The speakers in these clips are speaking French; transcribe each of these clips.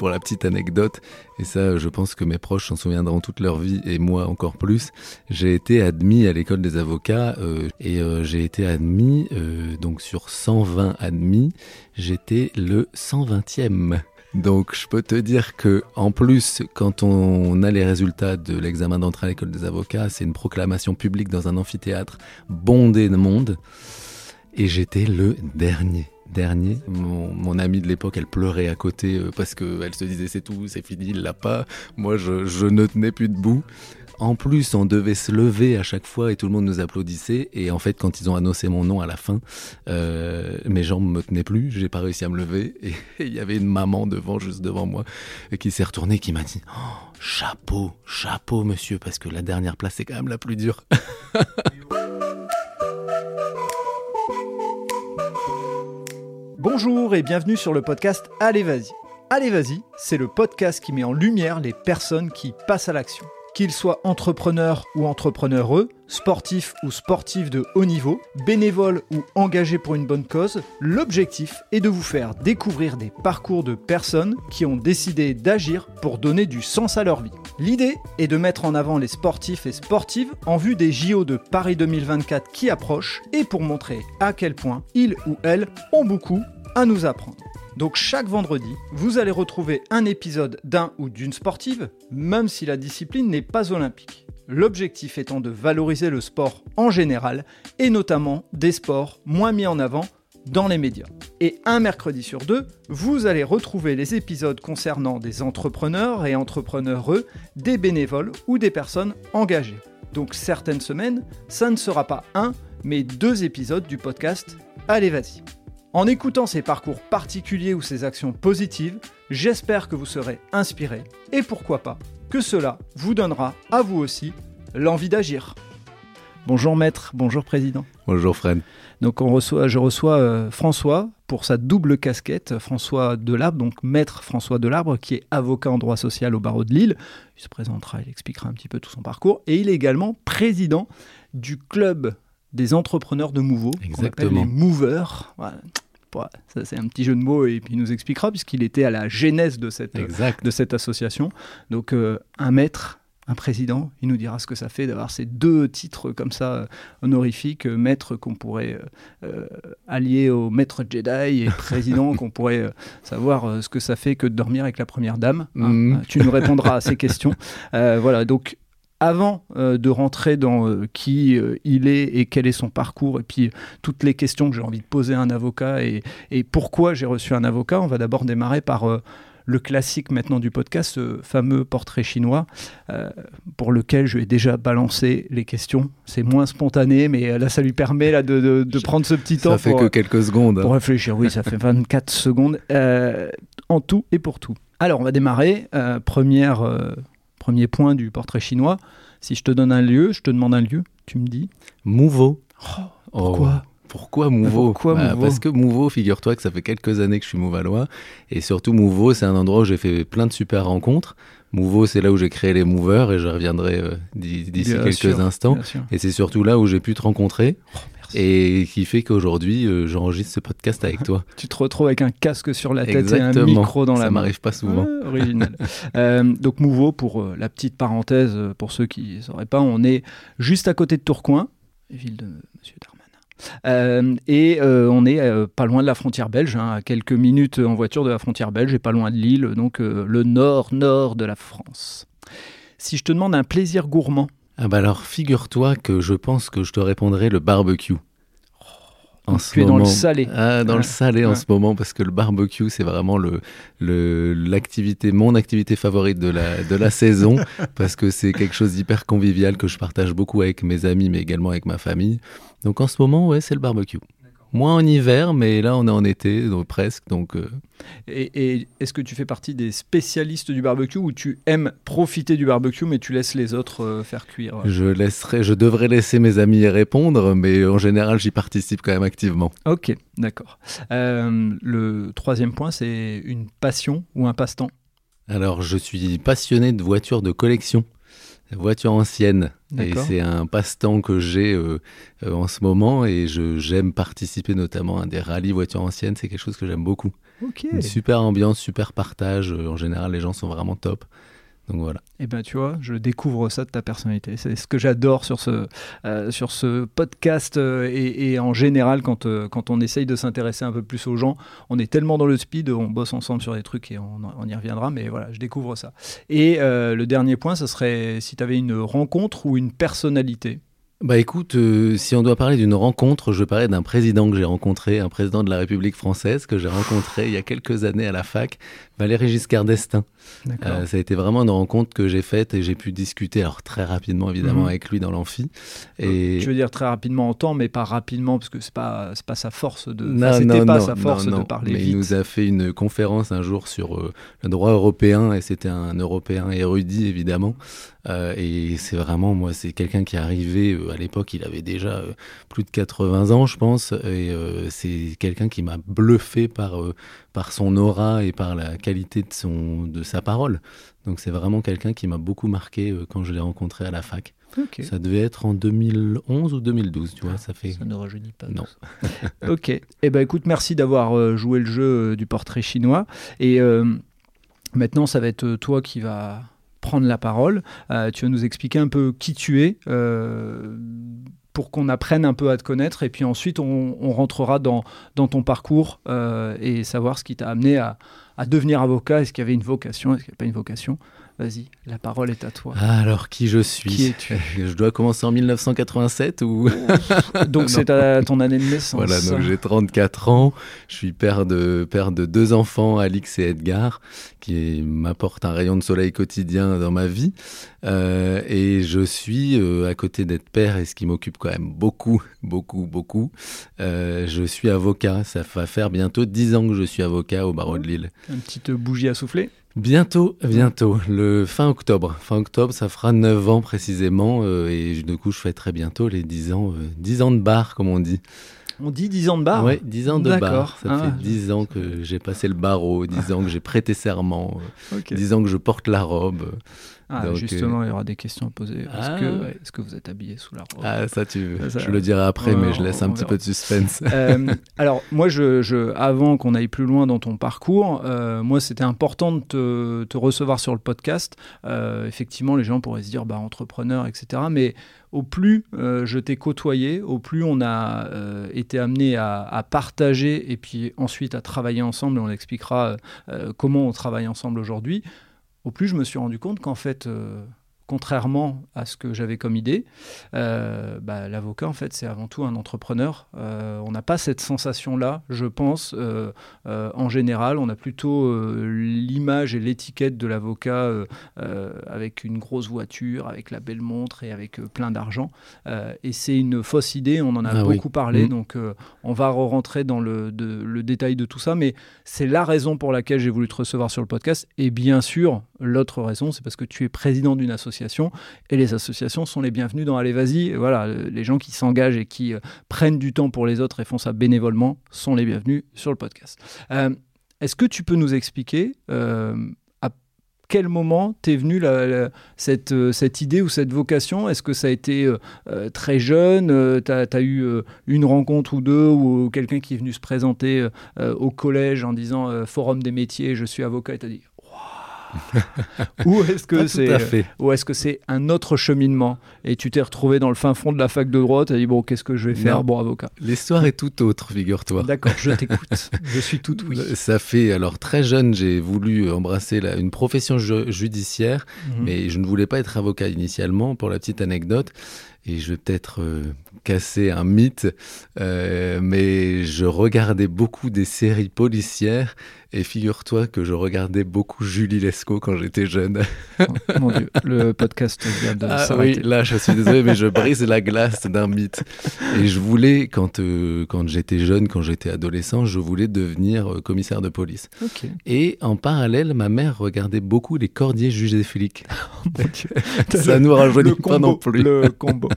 pour la petite anecdote, et ça, je pense que mes proches s'en souviendront toute leur vie, et moi encore plus, j'ai été admis à l'école des avocats, euh, et euh, j'ai été admis, euh, donc sur 120 admis, j'étais le 120e. Donc je peux te dire que en plus quand on a les résultats de l'examen d'entrée à l'école des avocats, c'est une proclamation publique dans un amphithéâtre bondé de monde et j'étais le dernier. Dernier, mon, amie de l'époque, elle pleurait à côté euh, parce qu'elle se disait c'est tout, c'est fini, il l'a pas. Moi, je, je ne tenais plus debout. En plus, on devait se lever à chaque fois et tout le monde nous applaudissait. Et en fait, quand ils ont annoncé mon nom à la fin, euh, mes jambes me tenaient plus. J'ai pas réussi à me lever. Et il y avait une maman devant, juste devant moi, qui s'est retournée, qui m'a dit oh, chapeau, chapeau, monsieur, parce que la dernière place c'est quand même la plus dure. Bonjour et bienvenue sur le podcast Allez Vas-y. Allez Vas-y, c'est le podcast qui met en lumière les personnes qui passent à l'action. Qu'ils soient entrepreneurs ou entrepreneureux, sportifs ou sportifs de haut niveau, bénévoles ou engagés pour une bonne cause, l'objectif est de vous faire découvrir des parcours de personnes qui ont décidé d'agir pour donner du sens à leur vie. L'idée est de mettre en avant les sportifs et sportives en vue des JO de Paris 2024 qui approchent et pour montrer à quel point ils ou elles ont beaucoup à nous apprendre. Donc chaque vendredi, vous allez retrouver un épisode d'un ou d'une sportive, même si la discipline n'est pas olympique. L'objectif étant de valoriser le sport en général, et notamment des sports moins mis en avant dans les médias. Et un mercredi sur deux, vous allez retrouver les épisodes concernant des entrepreneurs et entrepreneureux, des bénévoles ou des personnes engagées. Donc certaines semaines, ça ne sera pas un, mais deux épisodes du podcast Allez vas-y. En écoutant ces parcours particuliers ou ces actions positives, j'espère que vous serez inspiré et pourquoi pas que cela vous donnera à vous aussi l'envie d'agir. Bonjour maître, bonjour président. Bonjour Fred. Donc on reçoit, je reçois euh, François pour sa double casquette, François Delarbre, donc maître François Delarbre, qui est avocat en droit social au barreau de Lille. Il se présentera, il expliquera un petit peu tout son parcours. Et il est également président du club des entrepreneurs de Mouveau, qu'on appelle les movers. Voilà. Ça, c'est un petit jeu de mots et puis il nous expliquera puisqu'il était à la genèse de cette, de cette association. Donc euh, un maître, un président, il nous dira ce que ça fait d'avoir ces deux titres comme ça euh, honorifiques, euh, maître qu'on pourrait euh, allier au maître Jedi et président qu'on pourrait savoir ce que ça fait que de dormir avec la première dame. Hein. Mhm. Tu nous répondras à ces questions. voilà, donc avant euh, de rentrer dans euh, qui euh, il est et quel est son parcours, et puis toutes les questions que j'ai envie de poser à un avocat et, et pourquoi j'ai reçu un avocat, on va d'abord démarrer par le classique maintenant du podcast, ce fameux portrait chinois, pour lequel je vais déjà balancer les questions. C'est moins spontané, mais là, ça lui permet là, de, de, de prendre ce petit temps Ça fait pour, que quelques secondes. hein. pour réfléchir. Oui, ça fait 24 secondes en tout et pour tout. Alors, on va démarrer. première Premier point du portrait chinois. Si je te donne un lieu, je te demande un lieu, tu me dis Mouveau. oh, Pourquoi? Oh, Pourquoi Mouveau? Pourquoi Bah, Mouveau? Parce que Mouveau, figure-toi que ça fait quelques années que je suis mouvalois. Et surtout, Mouveau, c'est un endroit où j'ai fait plein de super rencontres. Mouveau, c'est là où j'ai créé les movers et je reviendrai euh, d'i- d'ici quelques sûr, instants. Et c'est surtout là où j'ai pu te rencontrer Oh. Et qui fait qu'aujourd'hui, euh, j'enregistre ce podcast avec toi. Tu te retrouves avec un casque sur la tête et un micro dans ça la main. m'arrive pas souvent. Ouais, original. Euh, donc Mouveau, pour euh, la petite parenthèse, pour ceux qui ne sauraient pas, on est juste à côté de Tourcoing, ville de Monsieur Darmanin. Euh, et euh, on est euh, pas loin de la frontière belge, hein, à quelques minutes en voiture de la frontière belge et pas loin de Lille, donc le nord-nord de la France. Si je te demande un plaisir gourmand, Ah bah alors, figure-toi que je pense que je te répondrai le barbecue. En ce tu es dans le salé. Ah, dans Ouais. le salé en Ouais. ce moment, parce que le barbecue, c'est vraiment le, le, l'activité, mon activité favorite de la, de la saison, parce que c'est quelque chose d'hyper convivial que je partage beaucoup avec mes amis, mais également avec ma famille. Donc en ce moment, ouais, c'est le barbecue. Moins en hiver, mais là, on est en été, donc presque, donc... euh, Et, et est-ce que tu fais partie des spécialistes du barbecue ou tu aimes profiter du barbecue mais tu laisses les autres euh, faire cuire? Je laisserai, je devrais laisser mes amis y répondre, mais en général, j'y participe quand même activement. Ok, d'accord. Euh, le troisième point, c'est une passion ou un passe-temps? Alors, je suis passionné de voitures de collection. Voitures anciennes. Et D'accord. c'est un passe-temps que j'ai euh, euh, en ce moment et je j'aime participer notamment à des rallyes voitures anciennes. C'est quelque chose que j'aime beaucoup. Une super ambiance, super partage. Euh, En général, les gens sont vraiment top. Donc voilà. Eh ben, tu vois, je découvre ça de ta personnalité. C'est ce que j'adore sur ce, euh, sur ce podcast euh, et, et en général, quand, euh, quand on essaye de s'intéresser un peu plus aux gens, on est tellement dans le speed, on bosse ensemble sur des trucs et on, on y reviendra, mais voilà, je découvre ça. Et le dernier point, ce serait si tu avais une rencontre ou une personnalité. Bah écoute, euh, si on doit parler d'une rencontre, je parler d'un président que j'ai rencontré, un président de la République française que j'ai rencontré il y a quelques années à la fac, Valéry Giscard d'Estaing. Euh, ça a été vraiment une rencontre que j'ai faite et j'ai pu discuter, alors très rapidement évidemment Mhm. avec lui dans l'amphi. Et Tu veux dire très rapidement en temps, mais pas rapidement, parce que c'est pas, c'est pas sa force de. Non, enfin, non, pas non, sa force non, de parler Mais vite. il nous a fait une conférence un jour sur euh, le droit européen et c'était un Européen érudit évidemment. Euh, et c'est vraiment moi, c'est quelqu'un qui est arrivé euh, à l'époque, il avait déjà euh, plus de 80 ans, je pense, et euh, c'est quelqu'un qui m'a bluffé par euh, par son aura et par la qualité de son de sa parole. Donc c'est vraiment quelqu'un qui m'a beaucoup marqué euh, quand je l'ai rencontré à la fac. Ça devait être en 2011 ou 2012, tu vois, ça fait. Ça ne rajeunit pas. Non. ok. Eh ben écoute, merci d'avoir euh, joué le jeu euh, du portrait chinois. Et euh, maintenant, ça va être toi qui va prendre la parole. Euh, tu vas nous expliquer un peu qui tu es. euh, pour qu'on apprenne un peu à te connaître et puis ensuite on, on rentrera dans, dans ton parcours et savoir ce qui t'a amené à, à devenir avocat. Est-ce qu'il y avait une vocation? Est-ce qu'il n'y a pas une vocation? Vas-y, la parole est à toi. Alors qui je suis Qui es-tu Je dois commencer en 1987 ou Donc c'est ta- ton année de naissance. Voilà, donc j'ai 34 ans, je suis père de, père de deux enfants, Alix et Edgar, qui m'apportent un rayon de soleil quotidien dans ma vie. Euh, et je suis, euh, à côté d'être père, et ce qui m'occupe quand même beaucoup, beaucoup, beaucoup, euh, je suis avocat. Ça va faire bientôt 10 ans que je suis avocat au barreau de Lille. Une petite bougie à souffler Bientôt, bientôt, le fin octobre. Fin octobre, ça fera 9 ans précisément, euh, et du coup, je fêterai bientôt les 10 ans, euh, 10 ans de bar, comme on dit. On dit 10 ans de bar Ouais, 10 ans de D'accord. bar. Ça Ah. fait 10 ans que j'ai passé le barreau, 10 ans que j'ai prêté serment, euh, Ok. 10 ans que je porte la robe. Ah, Donc, justement, il y aura des questions à poser. Est-ce Ah. que, ouais, est-ce que vous êtes habillé sous la robe? Ah, ça, tu Ça, je le dirai après, mais je laisse un petit verra. peu de suspense. Euh, alors, moi, je, je- avant qu'on aille plus loin dans ton parcours, euh, moi, c'était important de te, te recevoir sur le podcast. Euh, effectivement, les gens pourraient se dire, bah, entrepreneur, etc. Mais au plus euh, je t'ai côtoyé, au plus on a euh, été amené à, à partager et puis ensuite à travailler ensemble, et on expliquera euh, comment on travaille ensemble aujourd'hui, au plus je me suis rendu compte qu'en fait, euh, contrairement à ce que j'avais comme idée, euh, bah, l'avocat, en fait, c'est avant tout un entrepreneur. Euh, on n'a pas cette sensation-là, je pense. euh, en général, on a plutôt l'image et l'étiquette de l'avocat avec une grosse voiture, avec la belle montre et avec plein d'argent. Et c'est une fausse idée, on en a Ah oui. beaucoup parlé, Mm. donc on va rentrer dans le, de- le détail de tout ça. Mais c'est la raison pour laquelle j'ai voulu te recevoir sur le podcast. Et bien sûr, l'autre raison, c'est parce que tu es président d'une association et les associations sont les bienvenues dans Allez Vas-y. Voilà, euh, les gens qui s'engagent et qui euh, prennent du temps pour les autres et font ça bénévolement sont les bienvenus sur le podcast. Euh, Est-ce que tu peux nous expliquer euh, à quel moment t'es venu la- cette, euh, cette idée ou cette vocation? Est-ce que ça a été euh, euh, très jeune Tu as, eu euh, une rencontre ou deux ou quelqu'un qui est venu se présenter euh, euh, au collège en disant euh, Forum des métiers, je suis avocat et t'as dit Ou est-ce que c'est est-ce que c'est un autre cheminement et tu t'es retrouvé dans le fin fond de la fac de droit, tu as dit bon qu'est-ce que je vais faire Non. bon avocat? L'histoire est tout autre, figure-toi. D'accord, je t'écoute. je suis tout oui. Ça fait, alors très jeune, j'ai voulu embrasser la- une profession ju- judiciaire, Mhm. mais je ne voulais pas être avocat initialement, pour la petite anecdote. Et je vais peut-être euh, casser un mythe, euh, mais je regardais beaucoup des séries policières. Et figure-toi que je regardais beaucoup Julie Lescaut quand j'étais jeune. Oh, Mon Dieu, le podcast vient de Ah oui, là, je suis désolé, mais je brise la glace d'un mythe. Et je voulais, quand, euh, quand j'étais jeune, quand j'étais adolescent, je voulais devenir euh, commissaire de police. Ok. Et en parallèle, ma mère regardait beaucoup les cordiers juges et flics. Mon Dieu. Ça nous rajeunit pas combo, non plus. Le combo.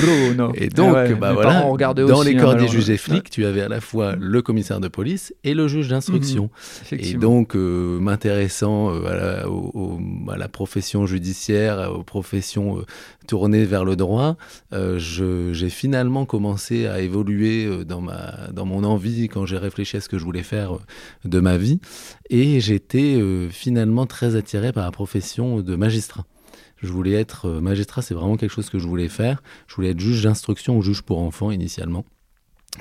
Bruno. Et donc, Ah ouais, bah voilà, dans aussi, les hein, corps des juges et flics, tu avais à la fois le commissaire de police et le juge d'instruction. Et Effectivement. donc, euh, m'intéressant euh, à, la, au- au- à la profession judiciaire, aux professions euh, tournées vers le droit, j'ai finalement commencé à évoluer dans, ma, dans mon envie quand j'ai réfléchi à ce que je voulais faire de ma vie. Et j'étais finalement très attiré par la profession de magistrat. Je voulais être euh, magistrat, c'est vraiment quelque chose que je voulais faire. Je voulais être juge d'instruction ou juge pour enfants initialement.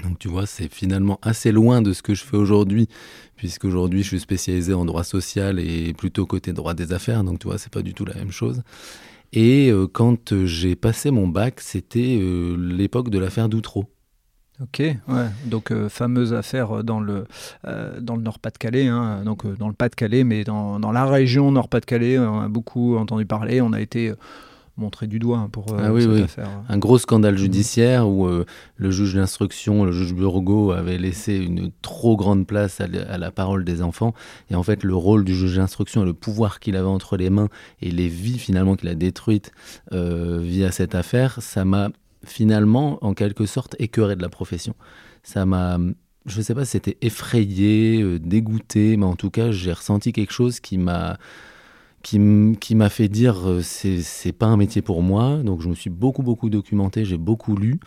Donc tu vois, c'est finalement assez loin de ce que je fais aujourd'hui, puisqu'aujourd'hui je suis spécialisé en droit social et plutôt côté droit des affaires, donc tu vois, c'est pas du tout la même chose. Et euh, quand euh, j'ai passé mon bac, c'était l'époque de l'affaire Doutreau. Ok, ouais. Donc euh, fameuse affaire dans le euh, dans le Nord-Pas-de-Calais, hein, donc euh, dans le Pas-de-Calais, mais dans, dans la région Nord-Pas-de-Calais, on a beaucoup entendu parler. On a été euh, montré du doigt hein, pour euh, Ah oui, cette oui. affaire. Un gros scandale judiciaire où euh, le juge d'instruction, le juge Burgot, avait laissé une trop grande place à, la- à la parole des enfants. Et en fait, le rôle du juge d'instruction et le pouvoir qu'il avait entre les mains et les vies finalement qu'il a détruites euh, via cette affaire, ça m'a finalement, en quelque sorte, écœuré de la profession. Ça m'a, je ne sais pas si c'était effrayé, euh, dégoûté, mais en tout cas, j'ai ressenti quelque chose qui m'a qui, m'a fait dire euh, c'est pas un métier pour moi. Donc je me suis beaucoup beaucoup documenté, j'ai beaucoup lu.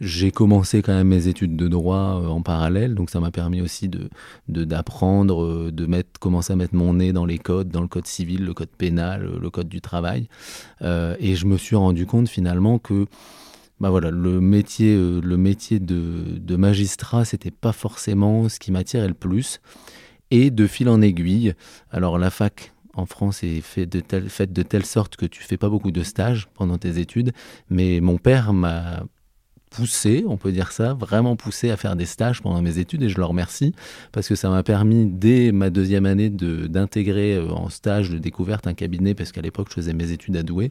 J'ai commencé quand même mes études de droit euh, en parallèle, donc ça m'a permis aussi de de- d'apprendre, euh, de, mettre, commencer à mettre mon nez dans les codes, dans le code civil, le code pénal, le code du travail. Et je me suis rendu compte finalement que bah voilà, le métier, euh, le métier de, de magistrat, c'était pas forcément ce qui m'attirait le plus. Et de fil en aiguille, alors la fac en France est fait de telle, faite de telle sorte que tu fais pas beaucoup de stages pendant tes études, mais mon père m'a poussé, on peut dire ça, vraiment poussé à faire des stages pendant mes études et je le remercie parce que ça m'a permis dès ma deuxième année de- d'intégrer euh, en stage de découverte un cabinet parce qu'à l'époque je faisais mes études à Douai,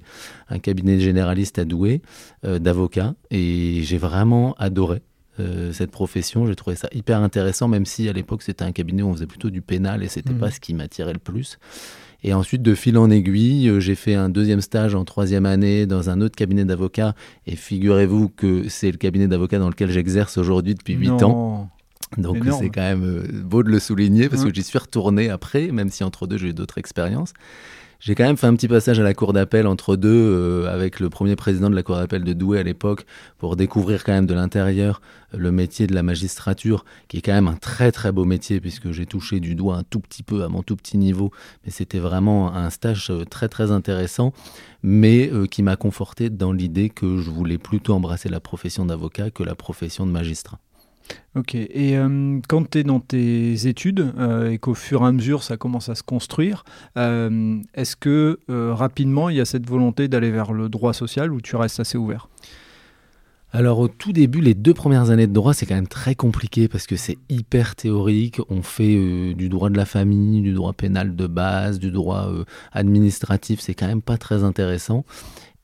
un cabinet généraliste à Douai euh, d'avocat et j'ai vraiment adoré euh, cette profession. J'ai trouvé ça hyper intéressant, même si à l'époque c'était un cabinet où on faisait plutôt du pénal et c'était Mhm. pas ce qui m'attirait le plus. Et ensuite, de fil en aiguille, euh, j'ai fait un deuxième stage en troisième année dans un autre cabinet d'avocats. Et figurez-vous que c'est le cabinet d'avocats dans lequel j'exerce aujourd'hui depuis 8 ans. Donc c'est quand même euh, beau de le souligner parce que j'y suis retourné après, même si entre deux j'ai eu d'autres expériences. J'ai quand même fait un petit passage à la cour d'appel entre deux euh, avec le premier président de la cour d'appel de Douai à l'époque pour découvrir quand même de l'intérieur le métier de la magistrature qui est quand même un très très beau métier puisque j'ai touché du doigt un tout petit peu à mon tout petit niveau mais c'était vraiment un stage euh, très très intéressant mais euh, qui m'a conforté dans l'idée que je voulais plutôt embrasser la profession d'avocat que la profession de magistrat. Ok. Et euh, quand tu es dans tes études euh, et qu'au fur et à mesure ça commence à se construire, euh, est-ce que rapidement il y a cette volonté d'aller vers le droit social ou tu restes assez ouvert? Alors au tout début, les deux premières années de droit, c'est quand même très compliqué parce que c'est hyper théorique. On fait du droit de la famille, du droit pénal de base, du droit administratif. C'est quand même pas très intéressant.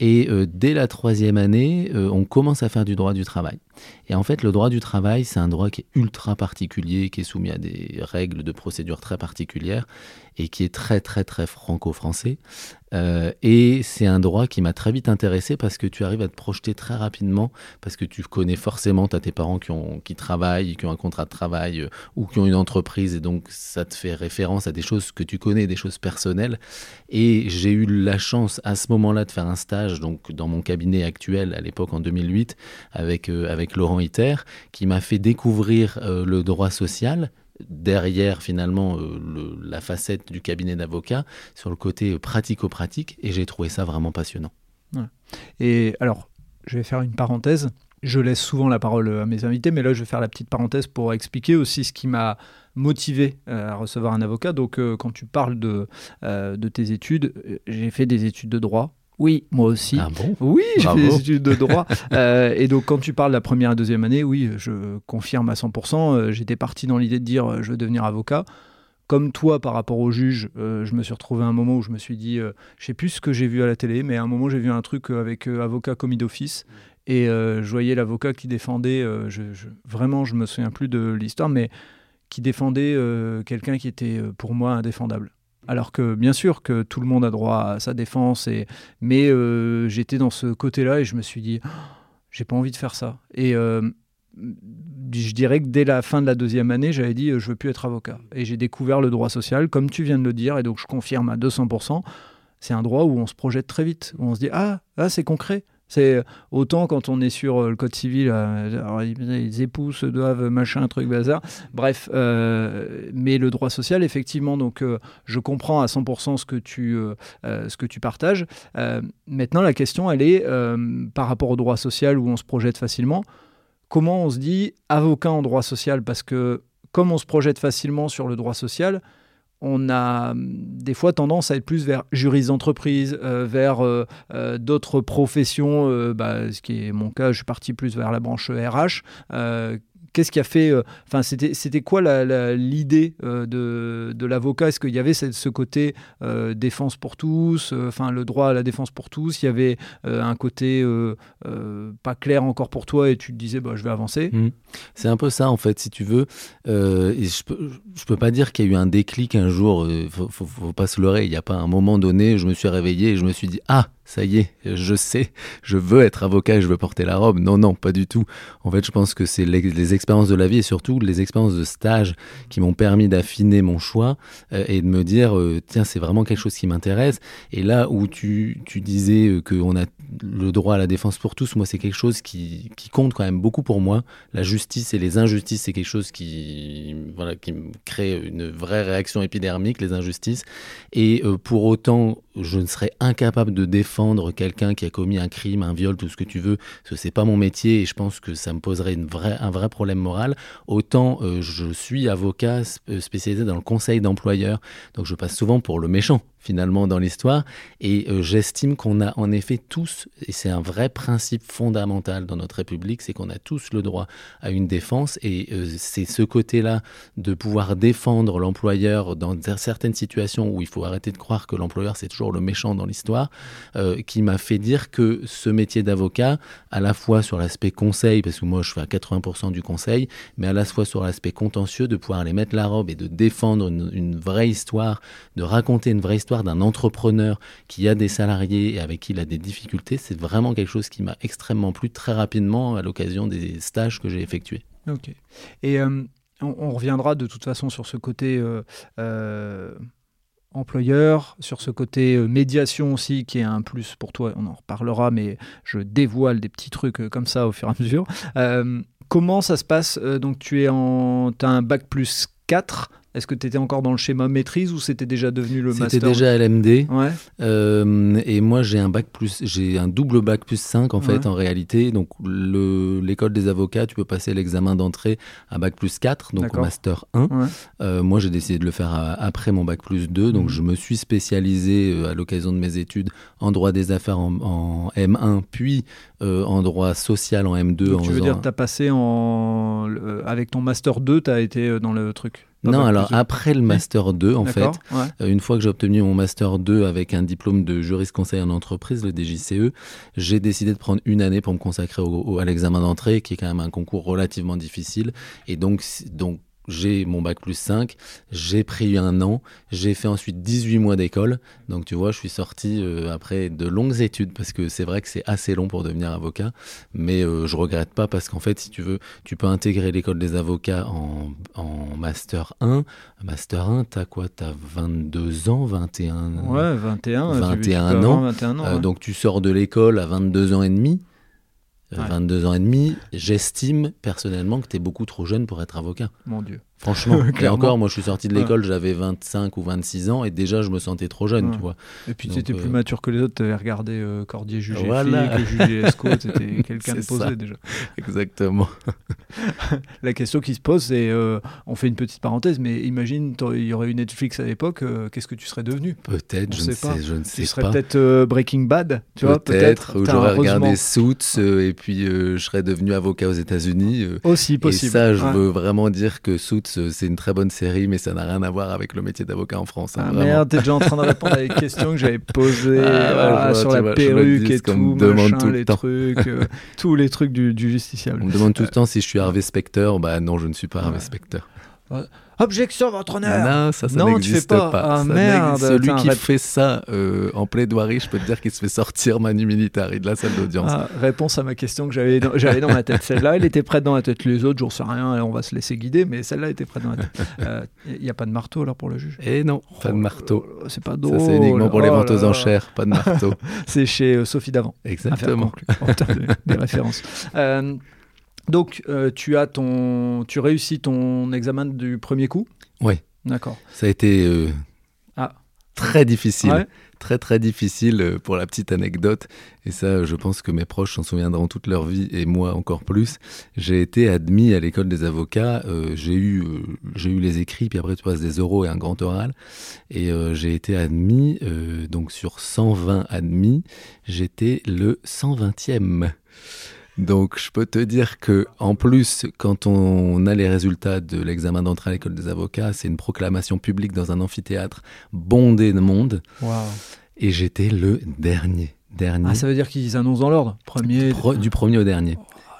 Et dès la troisième année, on commence à faire du droit du travail. Et en fait, le droit du travail, c'est un droit qui est ultra particulier, qui est soumis à des règles de procédure très particulières et qui est très très très franco-français. Euh, et c'est un droit qui m'a très vite intéressé parce que tu arrives à te projeter très rapidement, parce que tu connais forcément, tu as tes parents qui, travaillent, qui ont un contrat de travail euh, ou qui ont une entreprise, et donc ça te fait référence à des choses que tu connais, des choses personnelles. Et j'ai eu la chance à ce moment-là de faire un stage donc dans mon cabinet actuel à l'époque en 2008 avec, euh, avec Laurent Iter, qui m'a fait découvrir euh, le droit social derrière finalement euh, la facette du cabinet d'avocat sur le côté euh, pratico-pratique et j'ai trouvé ça vraiment passionnant. Et alors, je vais faire une parenthèse. Je laisse souvent la parole à mes invités, mais là, je vais faire la petite parenthèse pour expliquer aussi ce qui m'a motivé à recevoir un avocat. Donc, quand tu parles de, de tes études, j'ai fait des études de droit. Oui, moi aussi. Ah bon? Oui, j'ai fait des études de droit. Euh, et donc, quand tu parles de la première et deuxième année, oui, je confirme à 100%. euh, J'étais parti dans l'idée de dire euh, je veux devenir avocat. Comme toi, par rapport au juge, euh, je me suis retrouvé à un moment où je me suis dit, euh, je sais plus ce que j'ai vu à la télé, mais à un moment, j'ai vu un truc avec avocat commis d'office. Et euh, je voyais l'avocat qui défendait, je, je- vraiment, je me souviens plus de l'histoire, mais qui défendait quelqu'un qui était pour moi indéfendable. Alors que bien sûr que tout le monde a droit à sa défense, et, mais euh, j'étais dans ce côté-là et je me suis dit, Oh, j'ai pas envie de faire ça. Et je dirais que dès la fin de la deuxième année, j'avais dit je veux plus être avocat. Et j'ai découvert le droit social, comme tu viens de le dire, et donc je confirme à 200%. C'est un droit où on se projette très vite, où on se dit ah, ah c'est concret. C'est autant quand on est sur euh, le code civil, euh, les époux se doivent machin, truc bazar. Bref, euh, mais le droit social, effectivement, donc je comprends à 100% ce que tu, ce que tu partages. maintenant, la question, elle est par rapport au droit social où on se projette facilement comment on se dit avocat en droit social? Parce que comme on se projette facilement sur le droit social, on a hum, des fois tendance à être plus vers juriste d'entreprise, euh, vers euh, euh, d'autres professions, bah, ce qui est mon cas, je suis parti plus vers la branche RH, Qu'est-ce qui a fait. Enfin, c'était, quoi l'idée de, de l'avocat? Est-ce qu'il y avait ce, côté défense pour tous, enfin le droit à la défense pour tous? Il y avait un côté pas clair encore pour toi et tu te disais, bah, je vais avancer mmh. C'est un peu ça, en fait, si tu veux. et je peux, peux pas dire qu'il y a eu un déclic un jour. Il faut, faut, faut, pas se leurrer. Il n'y a pas un moment donné, je me suis réveillé et je me suis dit, ah ça y est, je sais, je veux être avocat et je veux porter la robe. Non, non, pas du tout. En fait, je pense que c'est les, expériences de la vie et surtout les expériences de stage qui m'ont permis d'affiner mon choix euh, et de me dire, euh, tiens, c'est vraiment quelque chose qui m'intéresse. Et là où tu, tu disais euh, qu'on a le droit à la défense pour tous, moi, c'est quelque chose qui, qui, compte quand même beaucoup pour moi. La justice et les injustices, c'est quelque chose qui, voilà, qui crée une vraie réaction épidermique, les injustices. Et pour autant, je ne serais incapable de défendre quelqu'un qui a commis un crime, un viol, tout ce que tu veux, que c'est pas mon métier et je pense que ça me poserait un vrai problème moral. Autant euh, je suis avocat euh, spécialisé dans le conseil d'employeurs, donc je passe souvent pour le méchant finalement dans l'histoire. Et euh, j'estime qu'on a en effet tous, et c'est un vrai principe fondamental dans notre République, c'est qu'on a tous le droit à une défense. Et euh, c'est ce côté-là de pouvoir défendre l'employeur dans certaines situations où il faut arrêter de croire que l'employeur c'est toujours le méchant dans l'histoire, euh, qui m'a fait dire que ce métier d'avocat, à la fois sur l'aspect conseil, parce que moi je fais à 80% du conseil, mais à la fois sur l'aspect contentieux, de pouvoir aller mettre la robe et de défendre une vraie histoire, de raconter une vraie histoire d'un entrepreneur qui a des salariés et avec qui il a des difficultés, c'est vraiment quelque chose qui m'a extrêmement plu très rapidement à l'occasion des stages que j'ai effectués. Ok. Et euh, on, reviendra de toute façon sur ce côté euh, euh, employeur, sur ce côté médiation aussi, qui est un plus pour toi. On en reparlera, mais je dévoile des petits trucs comme ça au fur et à mesure. comment ça se passe? Donc, tu es en, as un bac plus 4 est-ce que tu étais encore dans le schéma maîtrise ou c'était déjà devenu le master C'était déjà LMD. Ouais. Euh, et moi, j'ai un bac plus, j'ai un double bac plus 5 en fait, en réalité. Donc, l'école des avocats, tu peux passer l'examen d'entrée à bac plus 4, donc master 1. Euh, moi, j'ai décidé de le faire après mon bac plus 2. Donc, mhm. je me suis spécialisé euh, à l'occasion de mes études en droit des affaires en, M1, puis en droit social en M2. Donc, tu veux dire tu as passé en, avec ton master 2, tu as été dans le truc non, alors après le Master 2, en fait, euh, une fois que j'ai obtenu mon Master 2 avec un diplôme de juriste conseil en entreprise, le DJCE, j'ai décidé de prendre une année pour me consacrer au, à l'examen d'entrée, qui est quand même un concours relativement difficile. Et donc, donc j'ai mon bac plus 5, j'ai pris un an, j'ai fait ensuite 18 mois d'école. Donc tu vois, je suis sorti euh, après de longues études parce que c'est vrai que c'est assez long pour devenir avocat, mais euh, je regrette pas parce qu'en fait, si tu veux, tu peux intégrer l'école des avocats en, en, master 1. Master 1, t'as quoi? T'as 22 ans, 21 Ouais, 21, 21 ans. 21 ans euh, Donc tu sors de l'école à 22 ans et demi. 22 ans et demi, j'estime personnellement que tu es beaucoup trop jeune pour être avocat. Mon Dieu. Franchement, et encore, moi je suis sorti de l'école, j'avais 25 ou 26 ans et déjà je me sentais trop jeune, tu vois. Et puis tu étais plus euh, mature que les autres, tu avais regardé euh, Cordier juger voilà. flic, juger Esco, c'était quelqu'un de posé déjà. Exactement. La question qui se pose, c'est, euh, on fait une petite parenthèse, mais imagine, il y aurait eu Netflix à l'époque, qu'est-ce que tu serais devenu? Peut-être, je, ne sais, je ne sais tu serais peut-être Breaking Bad, tu vois, peut-être. Peut j'aurais regardé Suits et puis je serais devenu avocat aux États-Unis. Aussi possible. Et ça, je veux vraiment dire que Suits c'est une très bonne série, mais ça n'a rien à voir avec le métier d'avocat en France. Hein, ah merde, t'es déjà en train de répondre à des questions que j'avais posées ah, sur la perruque et tout, demande tout les trucs, euh, tous les trucs du, justiciable. On me demande tout le temps si je suis Harvey Specter. Bah non, je ne suis pas Harvey Specter. Objection, votre honneur Ah non, ça, ça n'existe fais pas. pas. Ah, Ça merde, Celui qui rép- fait ça euh, en plaidoirie, je peux te dire qu'il se fait sortir Manu Militari de la salle d'audience. Ah, réponse à ma question que j'avais dans, dans ma tête. Celle-là, elle était prête dans la tête. Les autres, j'en sais rien, on va se laisser guider, mais celle-là était prête dans la tête. Il n'y a pas de marteau alors pour le juge? Et non, pas de Oh marteau. là, C'est pas Ça, drôle. c'est uniquement pour les Oh ventes aux enchères, pas de marteau. C'est chez euh, Sophie Davant. Exactement. conclue. En termes de- des références. Donc, euh, tu as ton, tu réussis ton examen du premier coup. Ouais. D'accord. Ça a été euh, Ah. très difficile. Ouais. Très très difficile euh, pour la petite anecdote. Et ça, je pense que mes proches s'en souviendront toute leur vie et moi encore plus. J'ai été admis à l'école des avocats. euh, j'ai eu, j'ai eu les écrits, puis après tu passes des oraux et un grand oral. Et j'ai été admis, donc sur 120 admis, j'étais le 120e. Donc je peux te dire que en plus, quand on a les résultats de l'examen d'entrée à l'école des avocats, c'est une proclamation publique dans un amphithéâtre bondé de monde. Et j'étais le dernier. Dernier. Ah, ça veut dire qu'ils annoncent dans l'ordre. Premier. Pro- du premier au dernier.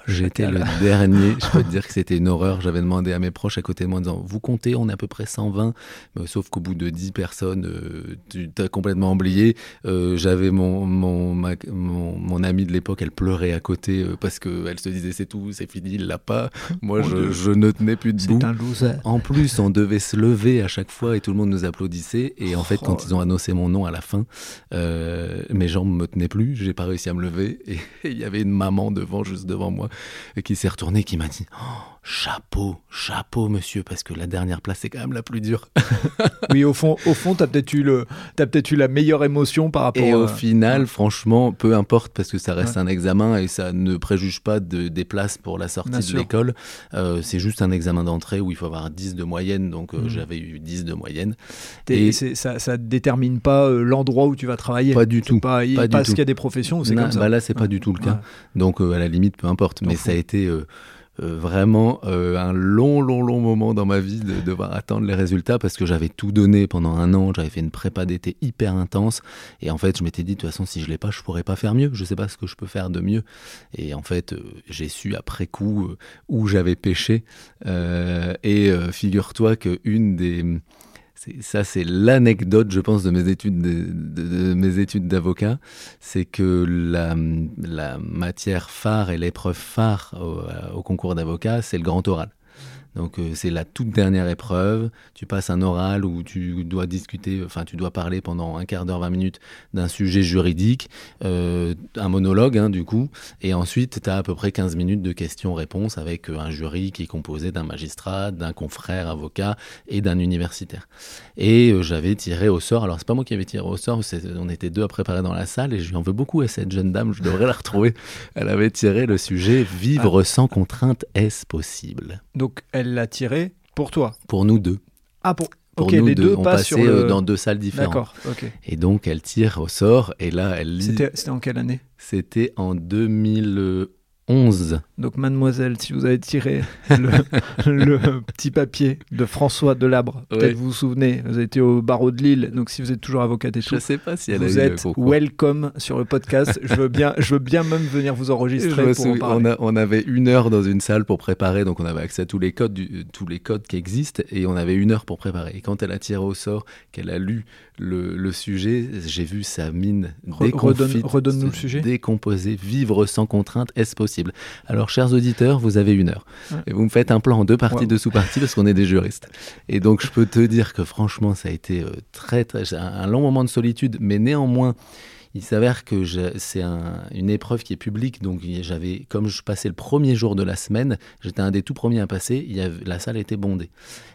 J'étais le dernier. Je peux te dire que c'était une horreur. J'avais demandé à mes proches à côté de moi en disant Vous comptez, on est à peu près 120. Mais sauf qu'au bout de 10 personnes, euh, tu t'as complètement oublié. Euh, J'avais mon, mon, ma- mon, mon amie de l'époque, elle pleurait à côté euh, parce qu'elle se disait C'est tout, c'est fini, il l'a pas. Moi, je, je ne tenais plus debout. C'est un. En plus, on devait se lever à chaque fois et tout le monde nous applaudissait. Et en fait, Oh. quand ils ont annoncé mon nom à la fin, mes jambes me tenaient plus. J'ai pas réussi à me lever. Et il y avait une maman devant, juste devant moi, et qui s'est retournée, qui m'a dit Oh, Chapeau, chapeau, monsieur, parce que la dernière place, c'est quand même la plus dure. Oui, au fond, au fond, t'as peut-être eu le, t'as peut-être eu la meilleure émotion par rapport. Et au final, franchement, peu importe, parce que ça reste Ouais. un examen et ça ne préjuge pas de, des places pour la sortie Bien de l'école. Euh, c'est juste un examen d'entrée où il faut avoir 10 de moyenne. Donc, euh, Mhm. j'avais eu 10 de moyenne. Et- ça, ça détermine pas euh, l'endroit où tu vas travailler. Pas du tout. Pas, pas du parce tout. qu'il y a des professions où c'est comme ça. bah là, c'est pas Ouais. du tout le cas. Ouais. Donc, à la limite, peu importe. Mais ça a été vraiment euh, un long, long, long moment dans ma vie de devoir attendre les résultats parce que j'avais tout donné pendant un an. J'avais fait une prépa d'été hyper intense. Et en fait, je m'étais dit, de toute façon, si je l'ai pas, je pourrais pas faire mieux. Je sais pas ce que je peux faire de mieux. Et en fait, euh, j'ai su après coup euh, où j'avais péché. Euh, et euh, figure-toi qu'une des. Ça, c'est l'anecdote, je pense, de mes études de, mes études d'avocat, c'est que la, matière phare et l'épreuve phare au, au concours d'avocat, c'est le grand oral. Donc euh, c'est la toute dernière épreuve. Tu passes un oral où tu dois discuter, enfin tu dois parler pendant un quart d'heure, 20 minutes d'un sujet juridique, euh, un monologue hein, du coup, et ensuite tu as à peu près 15 minutes de questions-réponses avec euh, un jury qui est composé d'un magistrat, d'un confrère avocat et d'un universitaire. Et euh, j'avais tiré au sort, alors c'est pas moi qui avais tiré au sort, on était deux à préparer dans la salle et je lui en veux beaucoup à cette jeune dame, je devrais la retrouver. Elle avait tiré le sujet Vivre sans contrainte, est-ce possible? Donc, elle l'a tiré pour toi. Pour nous deux. Ah, pour. Pour ok, nous les deux, on passent passait sur le. euh, dans deux salles différentes. D'accord, ok. Et donc elle tire au sort et là elle lit. C'était c'était en quelle année? C'était en 2011. Donc, mademoiselle, si vous avez tiré le, le petit papier de François Delabre, peut-être vous vous souvenez, vous avez été au barreau de Lille, donc si vous êtes toujours avocate et tout, Je sais pas si elle vous êtes welcome sur le podcast. je, veux bien, je veux bien même venir vous enregistrer pour en parler. on, a- on avait une heure dans une salle pour préparer, donc on avait accès à tous les codes, du- tous les codes qui existent, et on avait une heure pour préparer. Et quand elle a tiré au sort, qu'elle a lu le, le sujet, j'ai vu sa mine déconfite, redonne- redonne-nous le sujet. décomposer, vivre sans contrainte, est-ce possible Alors, chers auditeurs, vous avez une heure, et vous me faites un plan en deux parties Ouais. de sous-parties parce qu'on est des juristes. Et donc, je peux te dire que franchement, ça a été euh, très, très, un long moment de solitude, mais néanmoins. Il s'avère que c'est un- une épreuve qui est publique, donc j'avais, comme je passais le premier jour de la semaine, j'étais un des tout premiers à passer. La salle était bondée,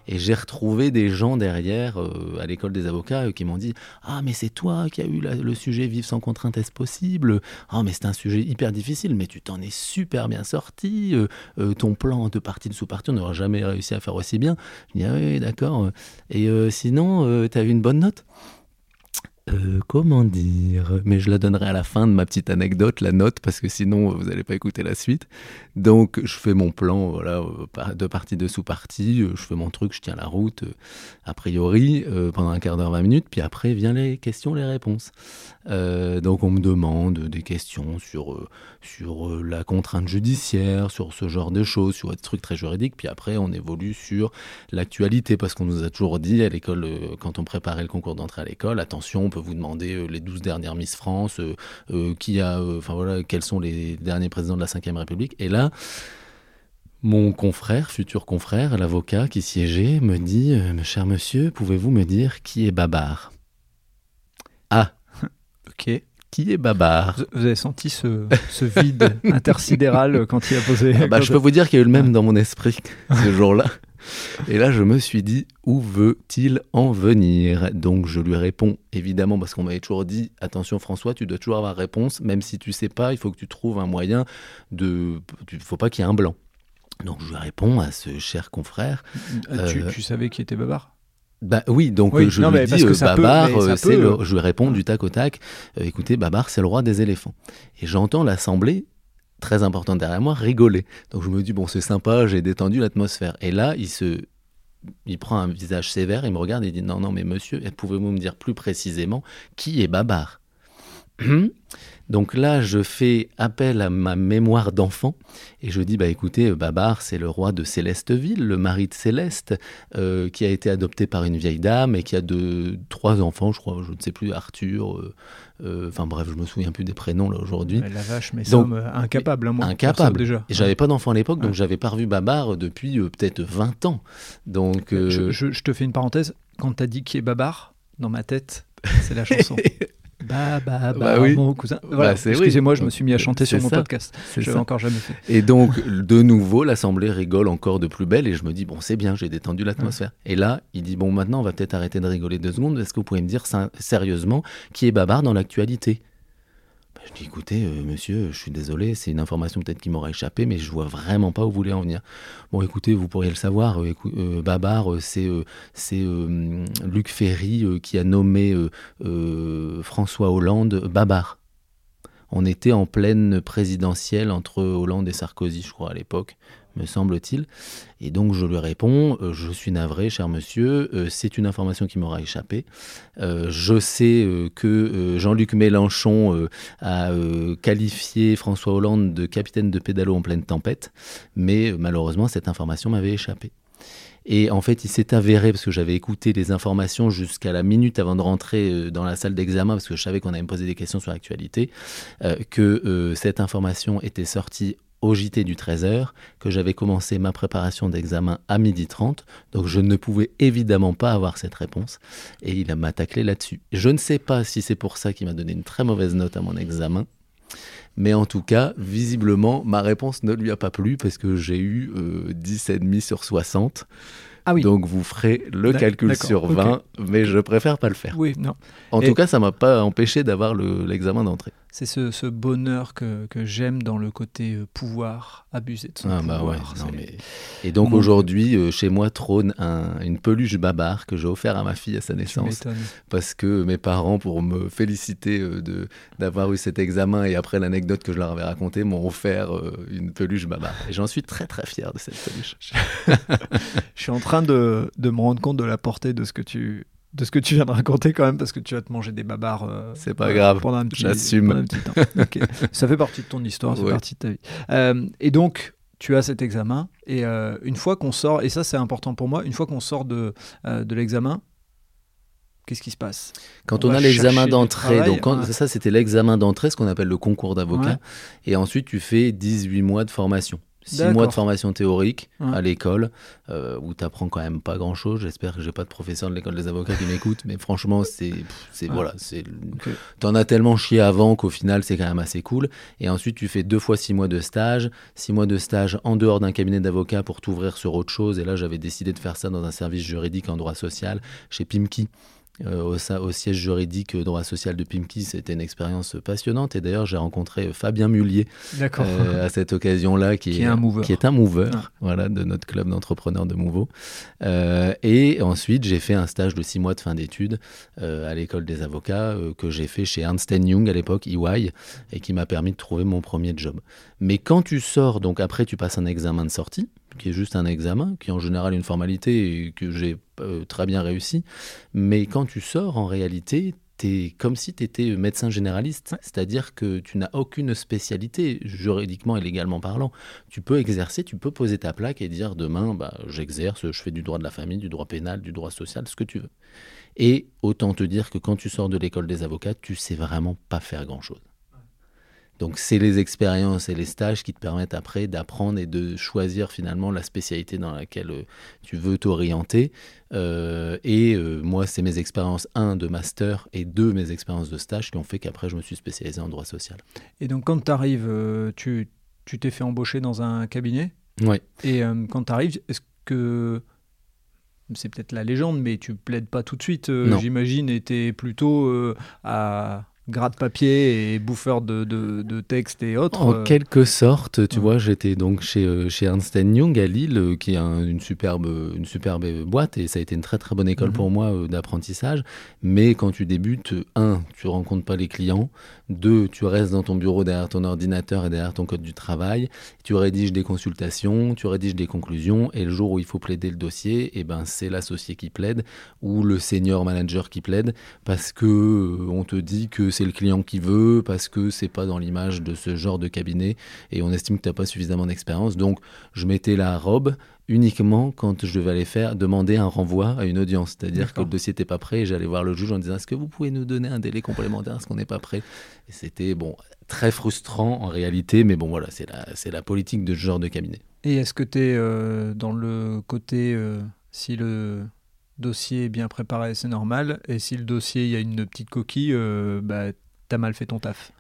et j'ai retrouvé des gens derrière euh, à l'école des avocats euh, qui m'ont dit ah mais c'est toi qui as eu le sujet vivre sans contrainte est-ce possible? Ah mais c'est un sujet hyper difficile mais tu t'en es super bien sorti euh, ton plan de partie de sous-partie on n'aurait jamais réussi à faire aussi bien. Je dis ah oui d'accord et sinon tu as eu une bonne note? Euh, comment dire? Mais je la donnerai à la fin de ma petite anecdote, la note, parce que sinon vous n'allez pas écouter la suite. Donc je fais mon plan, voilà, euh, de partie de sous-partie, euh, je fais mon truc, je tiens la route, a priori, pendant un quart d'heure, 20 minutes, puis après viennent les questions, les réponses. Donc on me demande des questions sur, sur la contrainte judiciaire, sur ce genre de choses, sur des trucs très juridiques, puis après on évolue sur l'actualité, parce qu'on nous a toujours dit à l'école, quand on préparait le concours d'entrée à l'école, attention, peut vous demander euh, les 12 dernières Miss France, euh, euh, qui a, voilà, quels sont les derniers présidents de la Ve République. Et là, mon confrère, futur confrère, l'avocat qui siégeait, me dit Cher monsieur, pouvez-vous me dire qui est Babar? Ok. Qui est Babar Vous avez senti ce, vide intersidéral quand il a posé. Ah bah, je peux vous dire qu'il y a eu le même dans mon esprit ce jour-là. Et là, je me suis dit, où veut-il en venir? Donc, je lui réponds, évidemment, parce qu'on m'avait toujours dit, attention François, tu dois toujours avoir réponse, même si tu sais pas, il faut que tu trouves un moyen de... Il faut pas qu'il y ait un blanc. Donc, je lui réponds à ce cher confrère. Euh, tu, euh, savais qui était Babar? Bah oui, donc je lui dis euh, Babar, le... je lui réponds du tac au tac. écoutez, Babar, c'est le roi des éléphants. Et j'entends l'assemblée très importante derrière moi, rigoler. Donc je me dis, bon, c'est sympa, j'ai détendu l'atmosphère. Et là, il se. Il prend un visage sévère, il me regarde et dit Non, non, mais monsieur, pouvez-vous me dire plus précisément qui est Babar? Donc là, je fais appel à ma mémoire d'enfant et je dis, bah écoutez, euh, Babar, c'est le roi de Célesteville, le mari de Céleste, euh, qui a été adopté par une vieille dame et qui a de, trois enfants, je crois, je ne sais plus, Arthur, euh, enfin bref, je me souviens plus des prénoms là aujourd'hui. La vache, mais sommes incapables, hein, moi. Incapable. déjà. Et j'avais pas d'enfant à l'époque, donc j'avais pas revu Babar depuis peut-être 20 ans. Donc, je, je, te fais une parenthèse, quand tu as dit qui est Babar, dans ma tête, c'est la chanson. Bah, bah, bah, bah mon cousin. Voilà, bah, excusez-moi, je me suis mis à chanter sur mon podcast. Je l'avais encore jamais fait. Et donc, de nouveau, l'Assemblée rigole encore de plus belle et je me dis, bon, c'est bien, j'ai détendu l'atmosphère. Et là, il dit, bon, maintenant, on va peut-être arrêter de rigoler deux secondes. Est-ce que vous pouvez me dire sérieusement qui est Babar dans l'actualité je dis écoutez, euh, monsieur, je suis désolé, c'est une information peut-être qui m'aura échappé, mais je vois vraiment pas où vous voulez en venir. Bon, écoutez, vous pourriez le savoir, euh, euh, Babar, c'est c'est Luc Ferry qui a nommé François Hollande Babar. On était en pleine présidentielle entre Hollande et Sarkozy, je crois, à l'époque me semble-t-il. Et donc je lui réponds, euh, je suis navré, cher monsieur, euh, c'est une information qui m'aura échappé. Euh, je sais que Jean-Luc Mélenchon a qualifié François Hollande de capitaine de pédalo en pleine tempête, mais malheureusement cette information m'avait échappé. Et en fait, il s'est avéré, parce que j'avais écouté les informations jusqu'à la minute avant de rentrer dans la salle d'examen, parce que je savais qu'on allait me poser des questions sur l'actualité, que cette information était sortie au JT du 13h que j'avais commencé ma préparation d'examen à 12h30, donc je ne pouvais évidemment pas avoir cette réponse, et il m'a taclé là-dessus. Je ne sais pas si c'est pour ça qu'il m'a donné une très mauvaise note à mon examen, mais en tout cas, visiblement, ma réponse ne lui a pas plu, parce que j'ai eu euh, 10,5 sur 60. Ah oui. Donc vous ferez le calcul sur 20, mais je préfère pas le faire. Oui, non. En tout cas, ça m'a pas empêché d'avoir l'examen d'entrée. C'est ce, bonheur que, que j'aime dans le côté euh, pouvoir, abuser de son ah, bah pouvoir. mais... Et donc aujourd'hui, euh, chez moi trône une peluche babar que j'ai offert à ma fille à sa naissance. Parce que mes parents, pour me féliciter euh, de d'avoir eu cet examen et après l'anecdote que je leur avais racontée, m'ont offert une peluche babar. Et j'en suis très très fier de cette peluche. je suis en train de, de me rendre compte de la portée de ce que tu de ce que tu viens de raconter quand même, parce que tu vas te manger des babars. Euh, c'est pas grave, pendant un petit, j'assume. Ça fait partie de ton histoire, c'est partie de ta vie. Euh, et donc, tu as cet examen, et euh, une fois qu'on sort, et ça c'est important pour moi, une fois qu'on sort de, de l'examen, qu'est-ce qui se passe? Quand on, a l'examen d'entrée, donc ça c'était l'examen d'entrée, ce qu'on appelle le concours d'avocat, et ensuite tu fais 18 mois de formation six mois de formation théorique à l'école euh, où tu apprends quand même pas grand chose. J'espère que j'ai pas de professeur de l'école des avocats qui m'écoute, mais franchement, c'est, c'est voilà, c'est, t'en as tellement chié avant qu'au final, c'est quand même assez cool. Et ensuite, tu fais deux fois six mois de stage, six mois de stage en dehors d'un cabinet d'avocats pour t'ouvrir sur autre chose. Et là, j'avais décidé de faire ça dans un service juridique en droit social chez Pimki. Euh, au, siège juridique droit social de Pimki. C'était une expérience passionnante. Et d'ailleurs, j'ai rencontré Fabien Mullier euh, à cette occasion-là, qui, est, un mover, qui est un mover voilà, de notre club d'entrepreneurs de Mouveau. Euh, et ensuite, j'ai fait un stage de six mois de fin d'études à l'école des avocats que j'ai fait chez Ernst Young à l'époque, EY, et qui m'a permis de trouver mon premier job. Mais quand tu sors, donc après, tu passes un examen de sortie qui est juste un examen, qui est en général une formalité et que j'ai euh, très bien réussi. Mais quand tu sors, en réalité, es comme si tu étais médecin généraliste, c'est-à-dire que tu n'as aucune spécialité, juridiquement et légalement parlant. Tu peux exercer, tu peux poser ta plaque et dire demain, bah, j'exerce, je fais du droit de la famille, du droit pénal, du droit social, ce que tu veux. Et autant te dire que quand tu sors de l'école des avocats, tu sais vraiment pas faire grand-chose. Donc c'est les expériences et les stages qui te permettent après d'apprendre et de choisir finalement la spécialité dans laquelle euh, tu veux t'orienter. Euh, et euh, moi, c'est mes expériences, un, de master et deux, mes expériences de stage qui ont fait qu'après, je me suis spécialisé en droit social. Et donc quand tu arrives, tu t'es fait embaucher dans un cabinet? Oui. Et quand tu arrives, est-ce que c'est peut-être la légende, mais tu plaides pas tout de suite, j'imagine, et tu es plutôt à gratte-papier et bouffeur de, de, textes et autres. En euh. quelque sorte, tu vois, j'étais donc chez, euh, chez Ernst Young à Lille, euh, qui est une, superbe, une superbe boîte, et ça a été une très très bonne école mhm. pour moi d'apprentissage. Mais quand tu débutes, un, tu rencontres pas les clients, deux, tu restes dans ton bureau derrière ton ordinateur et derrière ton code du travail, tu rédiges des consultations, tu rédiges des conclusions, et le jour où il faut plaider le dossier, et eh ben, c'est l'associé qui plaide ou le senior manager qui plaide, parce que on te dit que c'est le client qui veut, parce que c'est pas dans l'image de ce genre de cabinet et on estime que tu n'as pas suffisamment d'expérience. Donc, je mettais la robe uniquement quand je devais aller faire demander un renvoi à une audience. C'est-à-dire que le dossier n'était pas prêt et j'allais voir le juge en disant Est-ce que vous pouvez nous donner un délai complémentaire Est-ce qu'on n'est pas prêt? Et c'était bon, très frustrant en réalité, mais bon, voilà, c'est la, c'est la politique de ce genre de cabinet. Et est-ce que tu es euh, dans le côté, euh, si le dossier est bien préparé, c'est normal. Et si le dossier, il y a une petite coquille, euh, bah, t'as mal fait ton taf.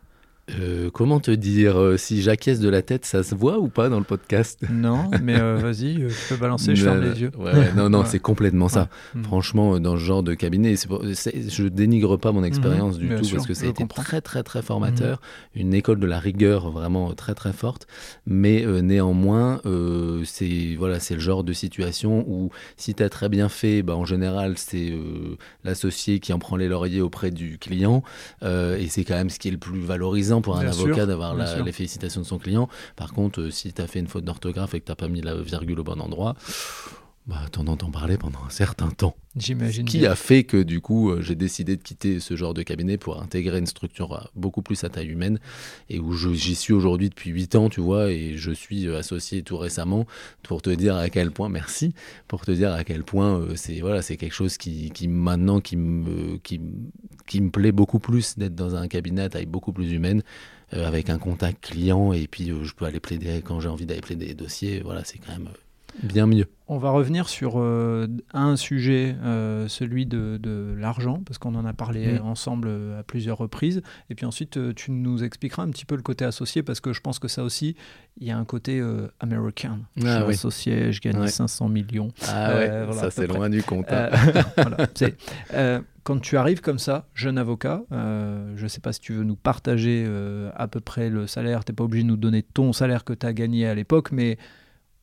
Euh, comment te dire euh, Si j'acquiesce de la tête, ça se voit ou pas dans le podcast? Non, mais euh, vas-y, tu peux balancer, je ferme les yeux. non, non, c'est complètement ça. Hmm. Franchement, dans ce genre de cabinet, je dénigre pas mon expérience hmm, du tout parce que ça a été très, très, très formateur. Hmm. Une école de la rigueur vraiment très, très forte. Mais néanmoins, c'est voilà, le genre de situation où si tu as très bien fait, bah, en général, c'est l'associé qui en prend les lauriers auprès du client. et c'est quand même ce qui est le plus valorisant pour un avocat d'avoir les félicitations de son client. Par contre, euh, si tu as fait une faute d'orthographe et que tu n'as pas mis la virgule au bon endroit, bah, t'en entends parler pendant un certain temps. J'imagine. Qui a fait que du coup, euh, j'ai décidé de quitter ce genre de cabinet pour intégrer une structure euh, beaucoup plus à taille humaine et où j'y suis aujourd'hui depuis 8 ans, tu vois, et je suis associé tout récemment pour te dire à quel point, merci, pour te dire à quel point c'est voilà, c'est quelque chose qui, qui maintenant qui me, qui, qui me plaît beaucoup plus d'être dans un cabinet à taille beaucoup plus humaine euh, avec un contact client et puis euh, je peux aller plaider quand j'ai envie d'aller plaider des dossiers. Voilà, c'est quand même euh, bien mieux. On va revenir sur un sujet, celui de, de l'argent, parce qu'on en a parlé mm. ensemble à plusieurs reprises. Et puis ensuite, tu nous expliqueras un petit peu le côté associé, parce que je pense que ça aussi, il y a un côté américain. je ah suis associé, je gagne 500 millions. Ah ouais, ça c'est loin du compte. Hein. voilà, quand tu arrives comme ça, jeune avocat, euh, je ne sais pas si tu veux nous partager euh, à peu près le salaire, tu n'es pas obligé de nous donner ton salaire que tu as gagné à l'époque, mais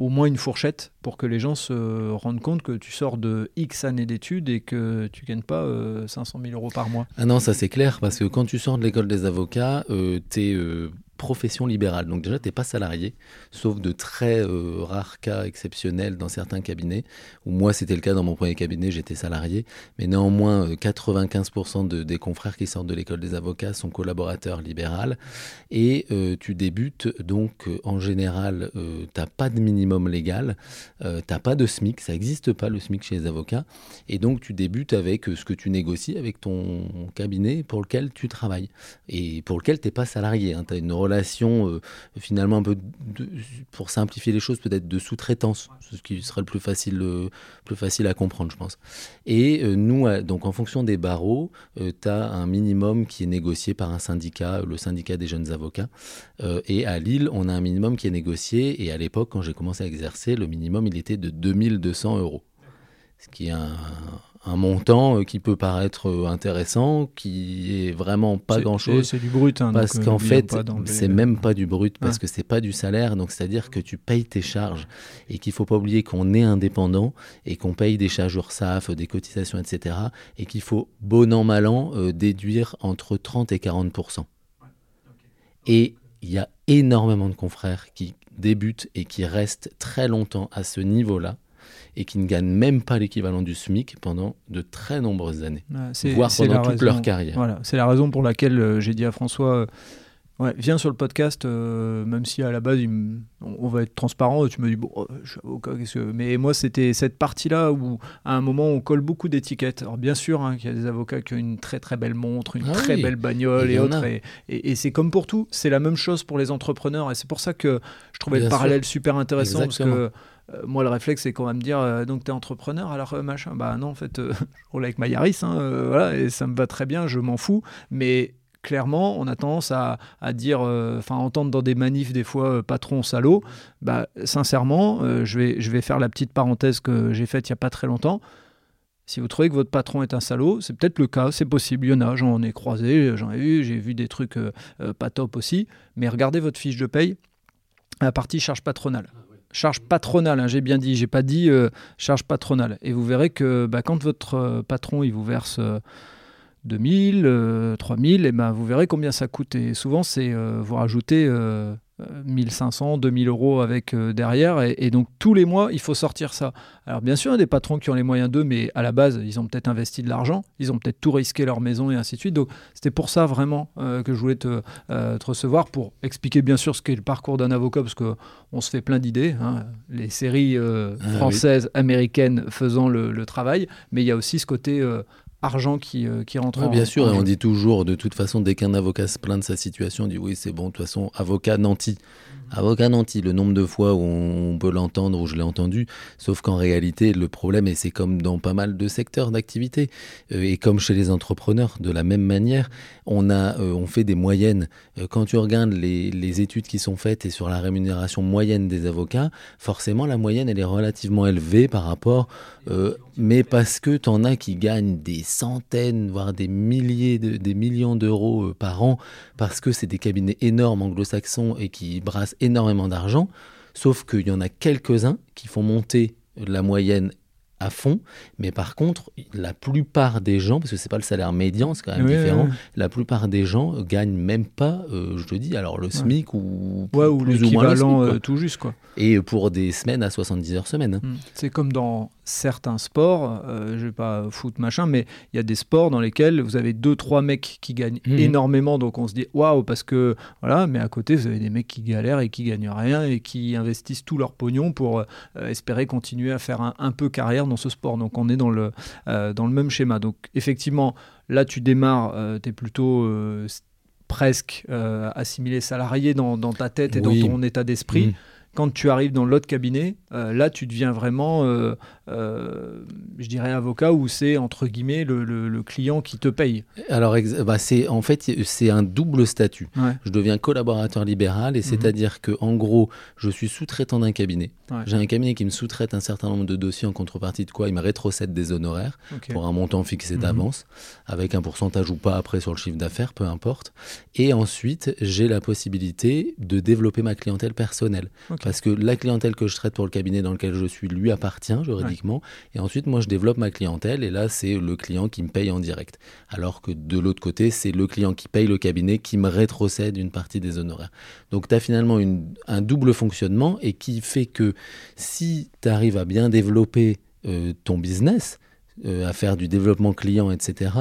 au moins une fourchette pour que les gens se rendent compte que tu sors de X années d'études et que tu gagnes pas 500 euh, 000 euros par mois. Ah non, ça c'est clair, parce que quand tu sors de l'école des avocats, tu es profession libérale. Donc déjà, tu n'es pas salarié, sauf de très euh, rares cas exceptionnels dans certains cabinets, où moi c'était le cas dans mon premier cabinet, j'étais salarié, mais néanmoins 95% euh, des confrères qui sortent de l'école des avocats sont collaborateurs libéraux, et euh, tu débutes donc en général, tu n'as pas de minimum légal, tu n'as pas de SMIC, ça n'existe pas le SMIC chez les avocats, et donc tu débutes avec ce que tu négocies avec ton cabinet pour lequel tu travailles, et pour lequel tu n'es pas salarié, hein. tu as une relation euh, finalement un peu, pour simplifier les choses, peut-être de sous-traitance, ce qui serait le plus facile, euh, plus facile à comprendre, je pense. Et euh, nous, donc en fonction des barreaux, tu as un minimum qui est négocié par un syndicat, le syndicat des jeunes avocats. et à Lille, on a un minimum qui est négocié. Et à l'époque, quand j'ai commencé à exercer, le minimum, il était de 2200 euros ce qui est un, un montant euh, qui peut paraître euh, intéressant, qui est vraiment pas grand-chose. C'est du brut. Hein, parce qu'en fait, c'est même pas du brut, parce que c'est pas du salaire. Donc, c'est-à-dire que tu payes tes charges et qu'il faut pas oublier qu'on est indépendant et qu'on paye des charges URSAF, des cotisations, etc. Et qu'il faut, bon an, mal an, euh, déduire entre 30 et 40% Et il y a énormément de confrères qui débutent et qui restent très longtemps à ce niveau-là et qui ne gagnent même pas l'équivalent du SMIC pendant de très nombreuses années, voire pendant toute leur carrière. Voilà, c'est la raison pour laquelle euh, j'ai dit à François, euh, ouais, viens sur le podcast, euh, même si à la base on, va être transparent. Tu me dis bon, je suis avocat, que... mais moi c'était cette partie-là où à un moment on colle beaucoup d'étiquettes. Alors bien sûr hein, qu'il y a des avocats qui ont une très très belle montre, une ah très belle bagnole et autres, et, c'est comme pour tout, c'est la même chose pour les entrepreneurs, et c'est pour ça que je trouvais le parallèle super intéressant parce que moi, le réflexe, c'est qu'on va me dire euh, donc tu es entrepreneur, alors euh, machin. Bah non, en fait, je roule avec ma Yaris, hein, voilà, et ça me va très bien, je m'en fous. Mais clairement, on a tendance à, dire, enfin, entendre dans des manifs des fois patron salaud. Bah, sincèrement, je, vais, je vais faire la petite parenthèse que j'ai faite il n'y a pas très longtemps. Si vous trouvez que votre patron est un salaud, c'est peut-être le cas, c'est possible. Il y en a, j'en ai croisé, j'en ai vu, j'ai vu des trucs pas top aussi. Mais regardez votre fiche de paye, la partie charge patronale charge patronale, hein, j'ai bien dit, j'ai pas dit euh, charge patronale. Et vous verrez que bah, quand votre euh, patron il vous verse 2000, 3000, et ben vous verrez combien ça coûte. Et souvent, c'est euh, vous rajoutez 1500, 2000 euros avec euh, derrière. Et, donc tous les mois, il faut sortir ça. Alors bien sûr, il y a des patrons qui ont les moyens d'eux, mais à la base, ils ont peut-être investi de l'argent, ils ont peut-être tout risqué leur maison et ainsi de suite. Donc c'était pour ça vraiment euh, que je voulais te, euh, te, recevoir, pour expliquer bien sûr ce qu'est le parcours d'un avocat, parce qu'on se fait plein d'idées. Hein. les séries ah françaises, américaines faisant le, le, travail, mais il y a aussi ce côté argent qui, euh, qui rentre Bien sûr, et on dit toujours, de toute façon, dès qu'un avocat se plaint de sa situation, on dit oui, c'est bon, de toute façon, avocat nanti. Avocat nanti, le nombre de fois où on peut l'entendre, où je l'ai entendu, sauf qu'en réalité, le problème, et c'est comme dans pas mal de secteurs d'activité, euh, et comme chez les entrepreneurs, de la même manière, on, a, euh, on fait des moyennes. quand tu regardes les, études qui sont faites et sur la rémunération moyenne des avocats, forcément, la moyenne, elle est relativement élevée par rapport, mais parce que tu en as qui gagnent des centaines, voire des milliers, de, des millions d'euros euh, par an, parce que c'est des cabinets énormes anglo-saxons et qui brassent énormément d'argent. Sauf qu'il y en a quelques-uns qui font monter la moyenne à fond, mais par contre, la plupart des gens, parce que c'est pas le salaire médian, c'est quand même différent, la plupart des gens gagnent même pas, euh, je te dis, alors le SMIC ou, plus, ou plus ou moins le euh, tout juste quoi. Et pour des semaines à 70 heures semaine. Hein. Hmm. C'est comme dans certains sports, euh, je vais pas foot machin, mais il y a des sports dans lesquels vous avez deux trois mecs qui gagnent mhm. énormément, donc on se dit waouh parce que voilà, mais à côté vous avez des mecs qui galèrent et qui gagnent rien et qui investissent tout leur pognon pour euh, espérer continuer à faire un, peu carrière dans ce sport. Donc on est dans le euh, dans le même schéma. Donc effectivement, là tu démarres, tu es plutôt presque assimilé salarié dans, ta tête et dans ton état d'esprit. Mhm. Quand tu arrives dans l'autre cabinet, euh, là, tu deviens vraiment, euh, euh, je dirais, avocat où c'est entre guillemets le, client qui te paye. Alors, bah, c'est en fait c'est un double statut. Je deviens collaborateur libéral et mhm. c'est-à-dire que en gros, je suis sous-traitant d'un cabinet. J'ai un cabinet qui me sous-traite un certain nombre de dossiers en contrepartie de quoi il me rétrocède des honoraires pour un montant fixé mhm. d'avance, avec un pourcentage ou pas après sur le chiffre d'affaires, peu importe. Et ensuite, j'ai la possibilité de développer ma clientèle personnelle. Parce que la clientèle que je traite pour le cabinet dans lequel je suis lui appartient juridiquement. Et ensuite, moi, je développe ma clientèle. Et là, c'est le client qui me paye en direct. Alors que de l'autre côté, c'est le client qui paye le cabinet qui me rétrocède une partie des honoraires. Donc, tu as finalement un double fonctionnement et qui fait que si tu arrives à bien développer euh, ton business, euh, à faire du développement client, etc.,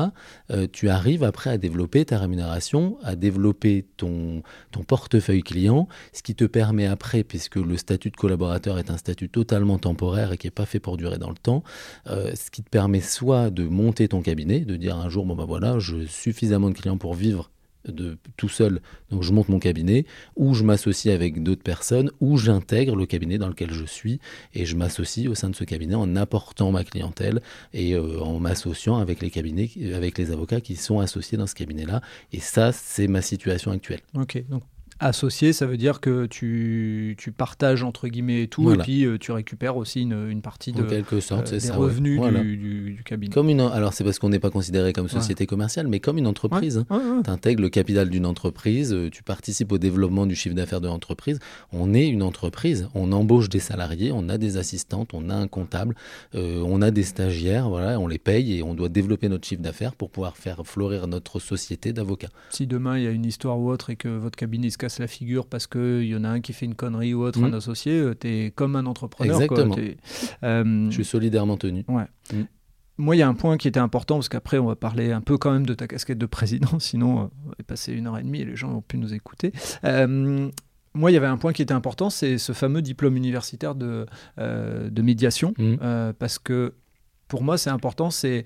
euh, tu arrives après à développer ta rémunération, à développer ton, portefeuille client, ce qui te permet après, puisque le statut de collaborateur est un statut totalement temporaire et qui n'est pas fait pour durer dans le temps, euh, ce qui te permet soit de monter ton cabinet, de dire un jour, bon ben voilà, j'ai suffisamment de clients pour vivre de tout seul, donc je monte mon cabinet, ou je m'associe avec d'autres personnes, ou j'intègre le cabinet dans lequel je suis et je m'associe au sein de ce cabinet en apportant ma clientèle et euh, en m'associant avec les cabinets, avec les avocats qui sont associés dans ce cabinet-là. Et ça, c'est ma situation actuelle. Ok, donc Associé, ça veut dire que tu, tu partages entre guillemets tout et puis euh, tu récupères aussi une, une partie de, quelque sorte, euh, des revenus du, du, cabinet. Comme une, alors c'est parce qu'on n'est pas considéré comme société commerciale, mais comme une entreprise. Hein. Tu intègres le capital d'une entreprise, euh, tu participes au développement du chiffre d'affaires de l'entreprise. On est une entreprise, on embauche des salariés, on a des assistantes, on a un comptable, on a des stagiaires, voilà, on les paye et on doit développer notre chiffre d'affaires pour pouvoir faire fleurir notre société d'avocats. Si demain il y a une histoire ou autre et que votre cabinet se casse la figure parce qu'il y en a un qui fait une connerie ou autre, un mm. associé, euh, tu es comme un entrepreneur. Exactement. Euh, Je suis solidairement tenu. Ouais. Mm. Moi, il y a un point qui était important, parce qu'après, on va parler un peu quand même de ta casquette de président, sinon euh, on va passer une heure et demie et les gens vont plus nous écouter. moi, il y avait un point qui était important, c'est ce fameux diplôme universitaire de, de médiation, mm. parce que pour moi, c'est important, c'est euh,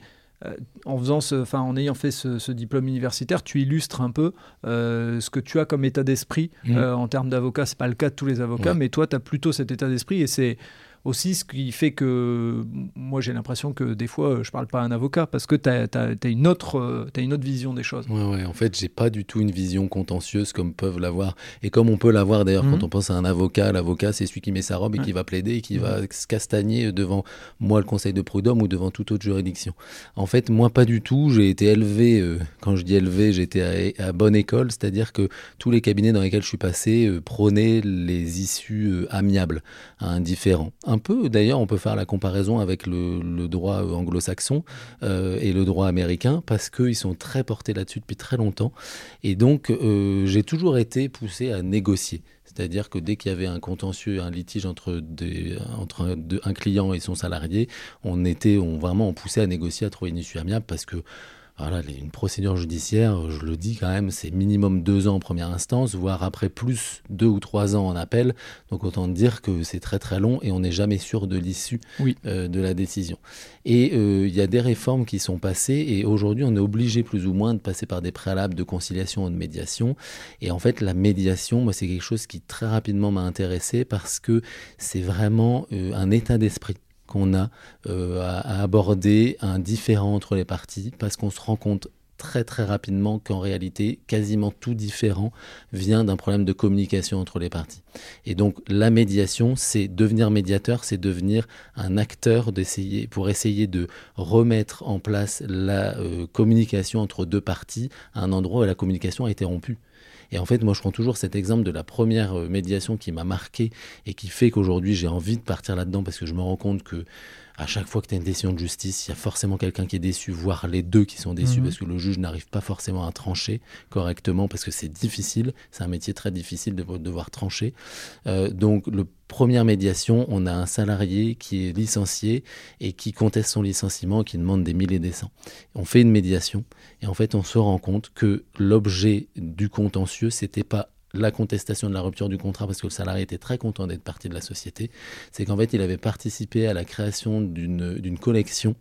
en, faisant ce, enfin, en ayant fait ce, diplôme universitaire, tu illustres un peu euh, ce que tu as comme état d'esprit mmh. euh, en termes d'avocat. Ce n'est pas le cas de tous les avocats, mais toi, tu as plutôt cet état d'esprit et c'est aussi ce qui fait que moi j'ai l'impression que des fois je parle pas à un avocat parce que tu as, une autre euh, as une autre vision des choses. Ouais, ouais en fait, j'ai pas du tout une vision contentieuse comme peuvent l'avoir et comme on peut l'avoir d'ailleurs quand mhm. on pense à un avocat, l'avocat c'est celui qui met sa robe et qui va plaider et qui va se castagner devant moi le conseil de prud'homme ou devant toute autre juridiction. En fait, moi pas du tout, j'ai été élevé euh, quand je dis élevé, j'étais à, bonne école, c'est-à-dire que tous les cabinets dans lesquels je suis passé euh, prônaient les issues amiables, indifférents un peu, d'ailleurs, on peut faire la comparaison avec le, droit anglo-saxon euh, et le droit américain, parce qu'ils sont très portés là-dessus depuis très longtemps. Et donc, euh, j'ai toujours été poussé à négocier. C'est-à-dire que dès qu'il y avait un contentieux, un litige entre, un, client et son salarié, on était on, vraiment on à négocier, à trouver une issue amiable, parce que voilà, une procédure judiciaire, je le dis quand même, c'est minimum deux ans en première instance, voire après plus deux ou trois ans en appel. Donc autant dire que c'est très très long et on n'est jamais sûr de l'issue euh, de la décision. Et euh, il y a des réformes qui sont passées et aujourd'hui on est obligé plus ou moins de passer par des préalables de conciliation ou de médiation. Et en fait la médiation, moi c'est quelque chose qui très rapidement m'a intéressé parce que c'est vraiment euh, un état d'esprit qu'on a euh, à, aborder un différent entre les parties parce qu'on se rend compte très très rapidement qu'en réalité, quasiment tout différent vient d'un problème de communication entre les parties. Et donc la médiation, c'est devenir médiateur, c'est devenir un acteur d'essayer pour essayer de remettre en place la euh, communication entre deux parties à un endroit où la communication a été rompue. Et en fait, moi, je prends toujours cet exemple de la première euh, médiation qui m'a marqué et qui fait qu'aujourd'hui, j'ai envie de partir là-dedans parce que je me rends compte que à chaque fois que tu as une décision de justice, il y a forcément quelqu'un qui est déçu, voire les deux qui sont déçus, mhm. parce que le juge n'arrive pas forcément à trancher correctement, parce que c'est difficile, c'est un métier très difficile de devoir trancher. Euh, donc, le première médiation, on a un salarié qui est licencié et qui conteste son licenciement, qui demande des milliers des cents. On fait une médiation, et en fait, on se rend compte que l'objet du contentieux, c'était pas la contestation de la rupture du contrat parce que le salarié était très content d'être parti de la société, c'est qu'en fait il avait participé à la création d'une collection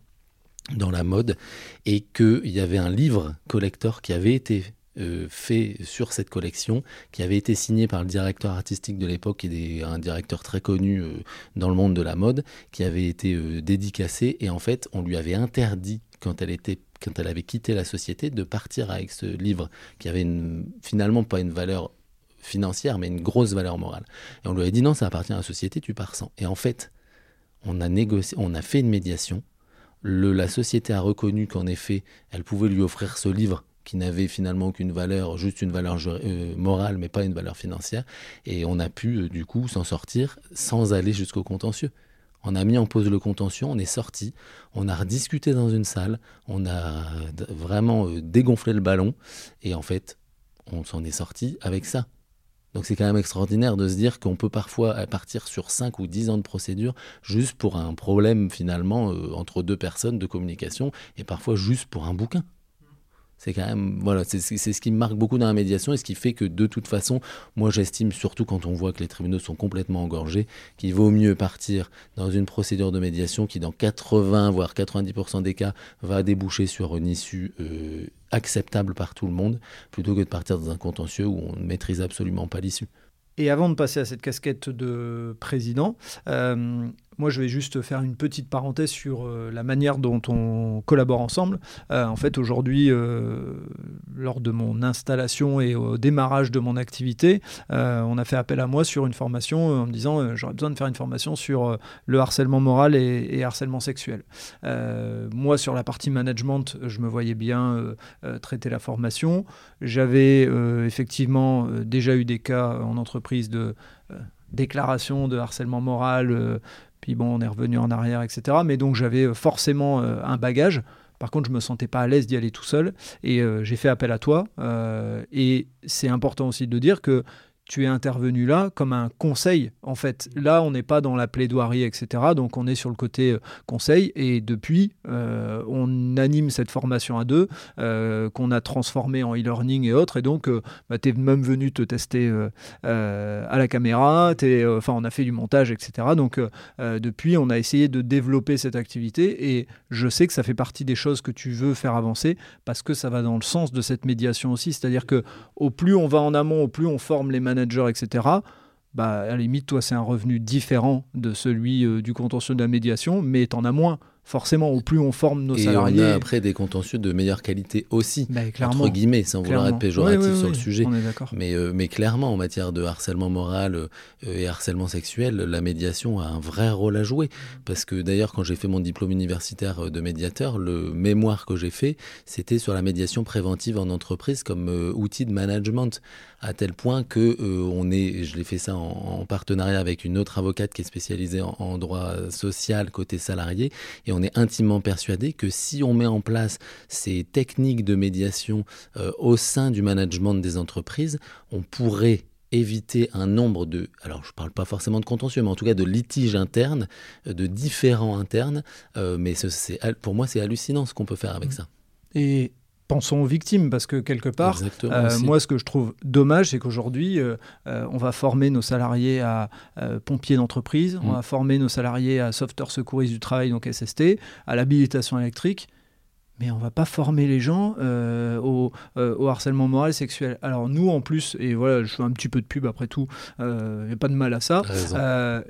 dans la mode et qu'il y avait un livre collector qui avait été euh, fait sur cette collection, qui avait été signé par le directeur artistique de l'époque, qui est un directeur très connu euh, dans le monde de la mode, qui avait été euh, dédicacé et en fait on lui avait interdit quand elle était quand elle avait quitté la société de partir avec ce livre qui avait finalement pas une valeur financière, mais une grosse valeur morale. Et on lui a dit non, ça appartient à la société, tu pars sans. Et en fait, on a négocié, on a fait une médiation. La société a reconnu qu'en effet, elle pouvait lui offrir ce livre qui n'avait finalement aucune valeur, juste une valeur euh, morale, mais pas une valeur financière. Et on a pu, euh, du coup, s'en sortir sans aller jusqu'au contentieux. On a mis en pause le contentieux, on est sorti, on a rediscuté dans une salle, on a vraiment euh, dégonflé le ballon, et en fait, on s'en est sorti avec ça. Donc c'est quand même extraordinaire de se dire qu'on peut parfois partir sur 5 ou 10 ans de procédure juste pour un problème finalement euh, entre deux personnes de communication et parfois juste pour un bouquin. C'est quand même, voilà, c'est ce qui me marque beaucoup dans la médiation et ce qui fait que de toute façon, moi j'estime, surtout quand on voit que les tribunaux sont complètement engorgés, qu'il vaut mieux partir dans une procédure de médiation qui, dans 80 voire 90% des cas, va déboucher sur une issue euh, acceptable par tout le monde, plutôt que de partir dans un contentieux où on ne maîtrise absolument pas l'issue. Et avant de passer à cette casquette de président, euh, moi, je vais juste faire une petite parenthèse sur euh, la manière dont on collabore ensemble. Euh, en fait, aujourd'hui, euh, lors de mon installation et au démarrage de mon activité, on a fait appel à moi sur une formation en me disant j'aurais besoin de faire une formation sur le harcèlement moral et, et harcèlement sexuel. moi, sur la partie management, je me voyais bien traiter la formation. J'avais effectivement déjà eu des cas en entreprise de déclaration de harcèlement moral puis bon, on est revenu en arrière, etc. Mais donc j'avais euh, forcément euh, un bagage. Par contre, je me sentais pas à l'aise d'y aller tout seul et euh, j'ai fait appel à toi. et c'est important aussi de dire que tu es intervenu là comme un conseil. En fait, là, on n'est pas dans la plaidoirie, etc. Donc, on est sur le côté euh, conseil. Et depuis, euh, on anime cette formation à deux, euh, qu'on a transformée en e-learning et autres. Et donc, bah, tu es même venu te tester à la caméra. Enfin, on a fait du montage, etc. Donc, depuis, on a essayé de développer cette activité. Et je sais que ça fait partie des choses que tu veux faire avancer parce que ça va dans le sens de cette médiation aussi. C'est-à-dire que au plus on va en amont, au plus on forme les manager, etc., bah, à la limite, toi, c'est un revenu différent de celui euh, du contentieux de la médiation, mais tu en as moins forcément, au plus on forme nos salariés. Et on a après des contentieux de meilleure qualité aussi, bah, entre guillemets, sans vouloir être péjoratif sur le sujet. mais, euh, mais clairement, en matière de harcèlement moral euh, et harcèlement sexuel, la médiation a un vrai rôle à jouer. Parce que d'ailleurs, quand j'ai fait mon diplôme universitaire de médiateur, le mémoire que j'ai fait, c'était sur la médiation préventive en entreprise comme outil de management, à tel point que on est, je l'ai fait ça en, partenariat avec une autre avocate qui est spécialisée en, en droit social côté salarié, et on est intimement persuadé que si on met en place ces techniques de médiation euh, au sein du management des entreprises, on pourrait éviter un nombre de, alors je ne parle pas forcément de contentieux, mais en tout cas de litiges internes, euh, de différents internes, euh, mais pour moi c'est hallucinant ce qu'on peut faire avec mmh. ça. Et pensons aux victimes, parce que quelque part, euh, moi, ce que je trouve dommage, c'est qu'aujourd'hui, euh, euh, on va former nos salariés à pompiers d'entreprise, on mm. va former nos salariés à sauveteurs secouristes du travail, donc SST, à l'habilitation électrique mais on va pas former les gens euh, euh, au, harcèlement moral sexuel. Alors nous, en plus, et voilà, je fais un petit peu de pub après tout, il euh, n'y a pas de mal à ça.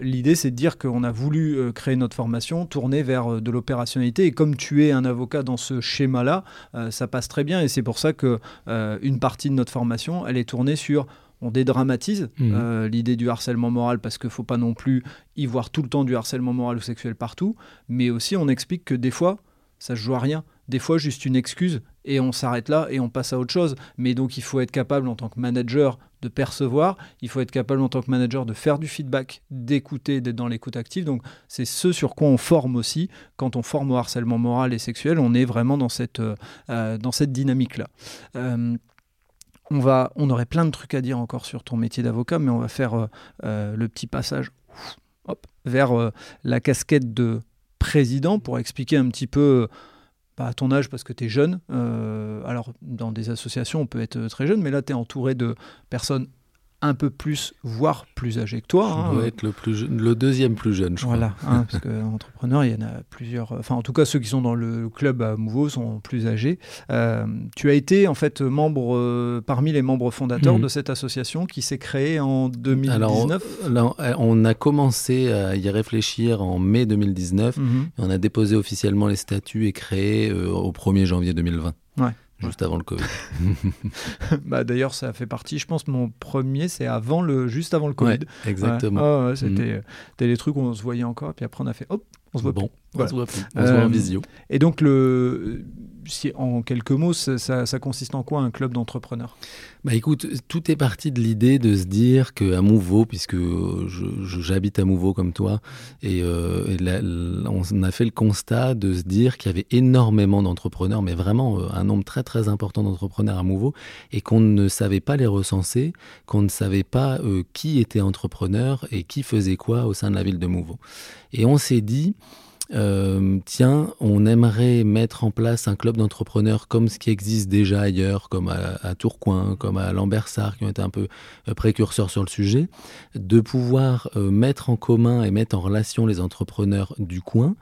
L'idée, c'est de dire qu'on a voulu créer notre formation, tourner vers de l'opérationnalité, et comme tu es un avocat dans ce schéma-là, ça passe très bien, et c'est pour ça que une partie de notre formation, elle est tournée sur on dédramatise mmh. l'idée du harcèlement moral parce qu'il ne faut pas non plus y voir tout le temps du harcèlement moral ou sexuel partout, mais aussi on explique que des fois, ça ne joue à rien des fois juste une excuse et on s'arrête là et on passe à autre chose. Mais donc il faut être capable en tant que manager de percevoir, il faut être capable en tant que manager de faire du feedback, d'écouter, d'être dans l'écoute active. Donc c'est ce sur quoi on forme aussi. Quand on forme au harcèlement moral et sexuel, on est vraiment dans cette, euh, euh, cette dynamique-là. Euh, on, va, on aurait plein de trucs à dire encore sur ton métier d'avocat, mais on va faire le petit passage vers la casquette de président pour expliquer un petit peu à ton âge parce que tu es jeune. Euh, alors, dans des associations, on peut être très jeune, mais là, tu es entouré de personnes un peu plus, voire plus âgé que toi. Je hein. être le, plus le deuxième plus jeune, je voilà, crois. Hein, parce qu'entrepreneur, il y en a plusieurs. Enfin, en tout cas, ceux qui sont dans le club à Mouveau sont plus âgés. Euh, tu as été en fait membre euh, parmi les membres fondateurs mhm. de cette association qui s'est créée en 2019. Alors, on a commencé à y réfléchir en mai 2019. Mhm. on a déposé officiellement les statuts et créé euh, au 1er janvier 2020. Ouais. Juste avant le Covid. bah, D'ailleurs, ça fait partie, je pense, mon premier, c'est avant le, juste avant le Covid. exactement. Mm. C'était les trucs où on se voyait encore, puis après on a fait, hop, on se voit bon, On se voit, on se voit en visio. Et donc, le, si, en quelques mots, ça, consiste en quoi un club d'entrepreneurs? Bah écoute, tout est parti de l'idée de se dire qu'à Mouveau, puisque j'habite à Mouveau comme toi, et, euh, on a fait le constat de se dire qu'il y avait énormément d'entrepreneurs, mais vraiment euh, un nombre très très important d'entrepreneurs à Mouveau, et qu'on ne savait pas les recenser, qu'on ne savait pas euh, qui était entrepreneur et qui faisait quoi au sein de la ville de Mouveau. Et on s'est dit, euh, tiens, on aimerait mettre en place un club d'entrepreneurs comme ce qui existe déjà ailleurs, comme à, Tourcoing, comme à Lambersart, qui ont été un peu euh, précurseurs sur le sujet, de pouvoir euh, mettre en commun et mettre en relation les entrepreneurs du coin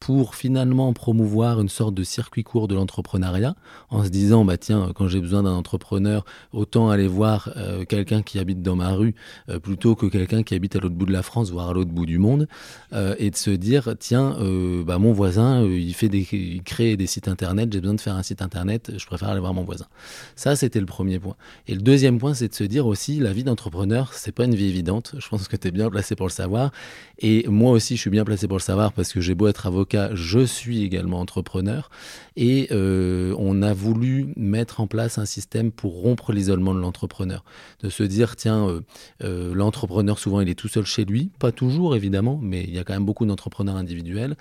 pour finalement promouvoir une sorte de circuit court de l'entrepreneuriat en se disant bah tiens quand j'ai besoin d'un entrepreneur autant aller voir euh, quelqu'un qui habite dans ma rue euh, plutôt que quelqu'un qui habite à l'autre bout de la France voire à l'autre bout du monde euh, et de se dire tiens bah mon voisin il fait des il crée des sites internet j'ai besoin de faire un site internet je préfère aller voir mon voisin. Ça c'était le premier point. Et le deuxième point c'est de se dire aussi la vie d'entrepreneur c'est pas une vie évidente. Je pense que tu es bien placé pour le savoir. Et moi aussi je suis bien placé pour le savoir parce que j'ai beau être avocat je suis également entrepreneur. Et euh, on a voulu mettre en place un système pour rompre l'isolement de l'entrepreneur. De se dire, tiens, euh, euh, l'entrepreneur, souvent, il est tout seul chez lui, pas toujours évidemment, mais il y a quand même beaucoup d'entrepreneurs individuels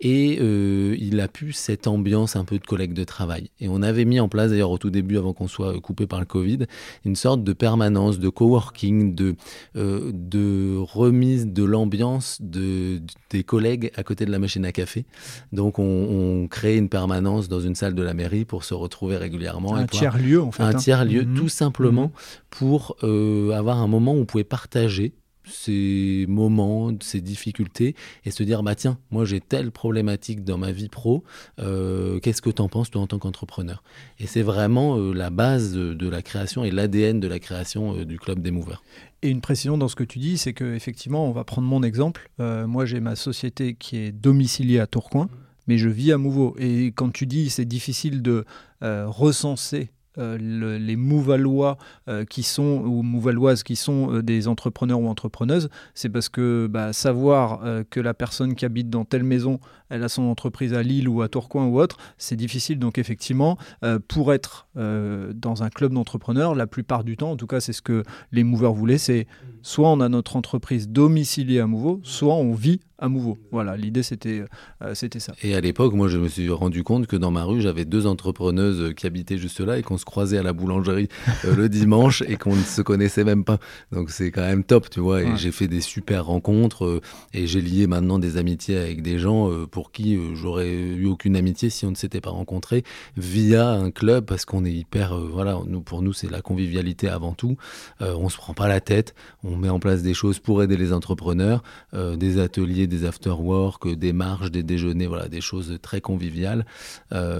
et euh, il a pu cette ambiance un peu de collègue de travail. Et on avait mis en place, d'ailleurs au tout début, avant qu'on soit coupé par le Covid, une sorte de permanence, de coworking, de, euh, de remise de l'ambiance de, des collègues à côté de la machine à café. Donc on, on crée une permanence dans une salle de la mairie pour se retrouver régulièrement. Un tiers-lieu en fait. Un hein. tiers-lieu, Mhm. tout simplement Mhm. pour euh, avoir un moment où on pouvait partager ces moments, ces difficultés et se dire bah tiens moi j'ai telle problématique dans ma vie pro euh, qu'est-ce que t'en penses toi en tant qu'entrepreneur? Et c'est vraiment euh, la base de, de la création et l'ADN de la création euh, du club des movers Et une précision dans ce que tu dis, c'est que effectivement, on va prendre mon exemple. Euh, moi, j'ai ma société qui est domiciliée à Tourcoing, mais je vis à Mouveau. Et quand tu dis c'est difficile de euh, recenser euh, le- les Mouvalois euh, qui sont ou Mouvaloises qui sont euh, des entrepreneurs ou entrepreneuses, c'est parce que bah, savoir que la personne qui habite dans telle maison, elle a son entreprise à Lille ou à Tourcoing ou autre, c'est difficile. Donc effectivement, euh, pour être euh, dans un club d'entrepreneurs, la plupart du temps, en tout cas c'est ce que les movers voulaient, c'est soit on a notre entreprise domiciliée à Mouveau, soit on vit à Mouveau. Voilà, l'idée c'était euh, c'était ça. et à l'époque moi je me suis rendu compte que dans ma rue j'avais deux entrepreneuses qui habitaient juste là et qu'on se croisait à la boulangerie le dimanche et qu'on ne se connaissait même pas donc c'est quand même top tu vois et Ouais. j'ai fait des super rencontres et j'ai lié maintenant des amitiés avec des gens euh, pour qui euh, j'aurais eu aucune amitié si on ne s'était pas rencontrés via un club parce qu'on est hyper euh, voilà nous pour nous c'est la convivialité avant tout. Euh, on se prend pas la tête on met en place des choses pour aider les entrepreneurs des ateliers des after-work euh, des marches des déjeuners voilà des choses très conviviales.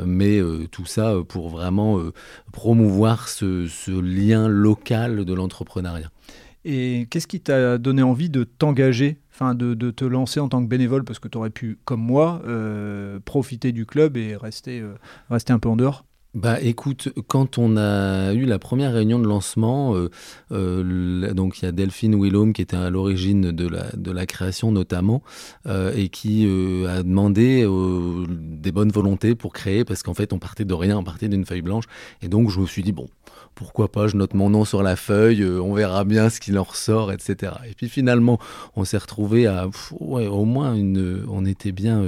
Mais tout ça pour vraiment promouvoir ce, ce lien local de l'entrepreneuriat. Et qu'est-ce qui t'a donné envie de t'engager, de, te lancer en tant que bénévole Parce que tu aurais pu, comme moi, euh, profiter du club et rester, euh, rester un peu en dehors. Bah écoute, quand on a eu la première réunion de lancement, euh, donc il y a Delphine Willaume qui était à l'origine de la, de la création notamment, et qui a demandé des bonnes volontés pour créer, parce qu'en fait on partait de rien, on partait d'une feuille blanche, et donc je me suis dit, bon, pourquoi pas, je note mon nom sur la feuille, euh, on verra bien ce qu'il en ressort, etc. Et puis finalement, on s'est retrouvé à, au moins une, on était bien...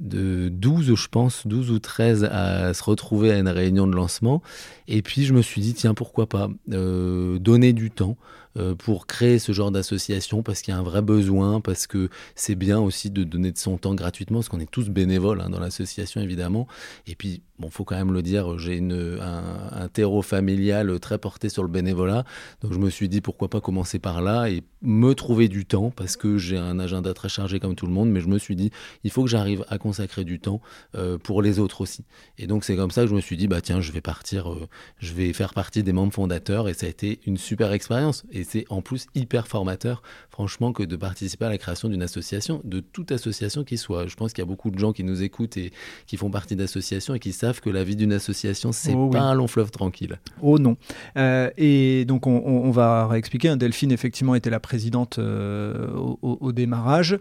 de 12, je pense, 12 ou 13 à se retrouver à une réunion de lancement. Et puis je me suis dit, tiens, pourquoi pas euh, donner du temps euh, pour créer ce genre d'association parce qu'il y a un vrai besoin, parce que c'est bien aussi de donner de son temps gratuitement, parce qu'on est tous bénévoles hein, dans l'association évidemment. Et puis, bon, faut quand même le dire, j'ai un, un terreau familial très porté sur le bénévolat. Donc je me suis dit, pourquoi pas commencer par là et me trouver du temps, parce que j'ai un agenda très chargé comme tout le monde, mais je me suis dit, il faut que j'arrive à consacrer du temps euh, pour les autres aussi. Et donc c'est comme ça que je me suis dit, bah tiens, je vais partir, euh, je vais faire partie des membres fondateurs, et ça a été une super expérience. Et c'est en plus hyper formateur, franchement, que de participer à la création d'une association, de toute association qui soit. Je pense qu'il y a beaucoup de gens qui nous écoutent et qui font partie d'associations et qui savent que la vie d'une association, c'est Oh oui. pas un long fleuve tranquille. Oh non. Euh, et donc on, on- on va réexpliquer. hein. Delphine effectivement était la présidente au, démarrage.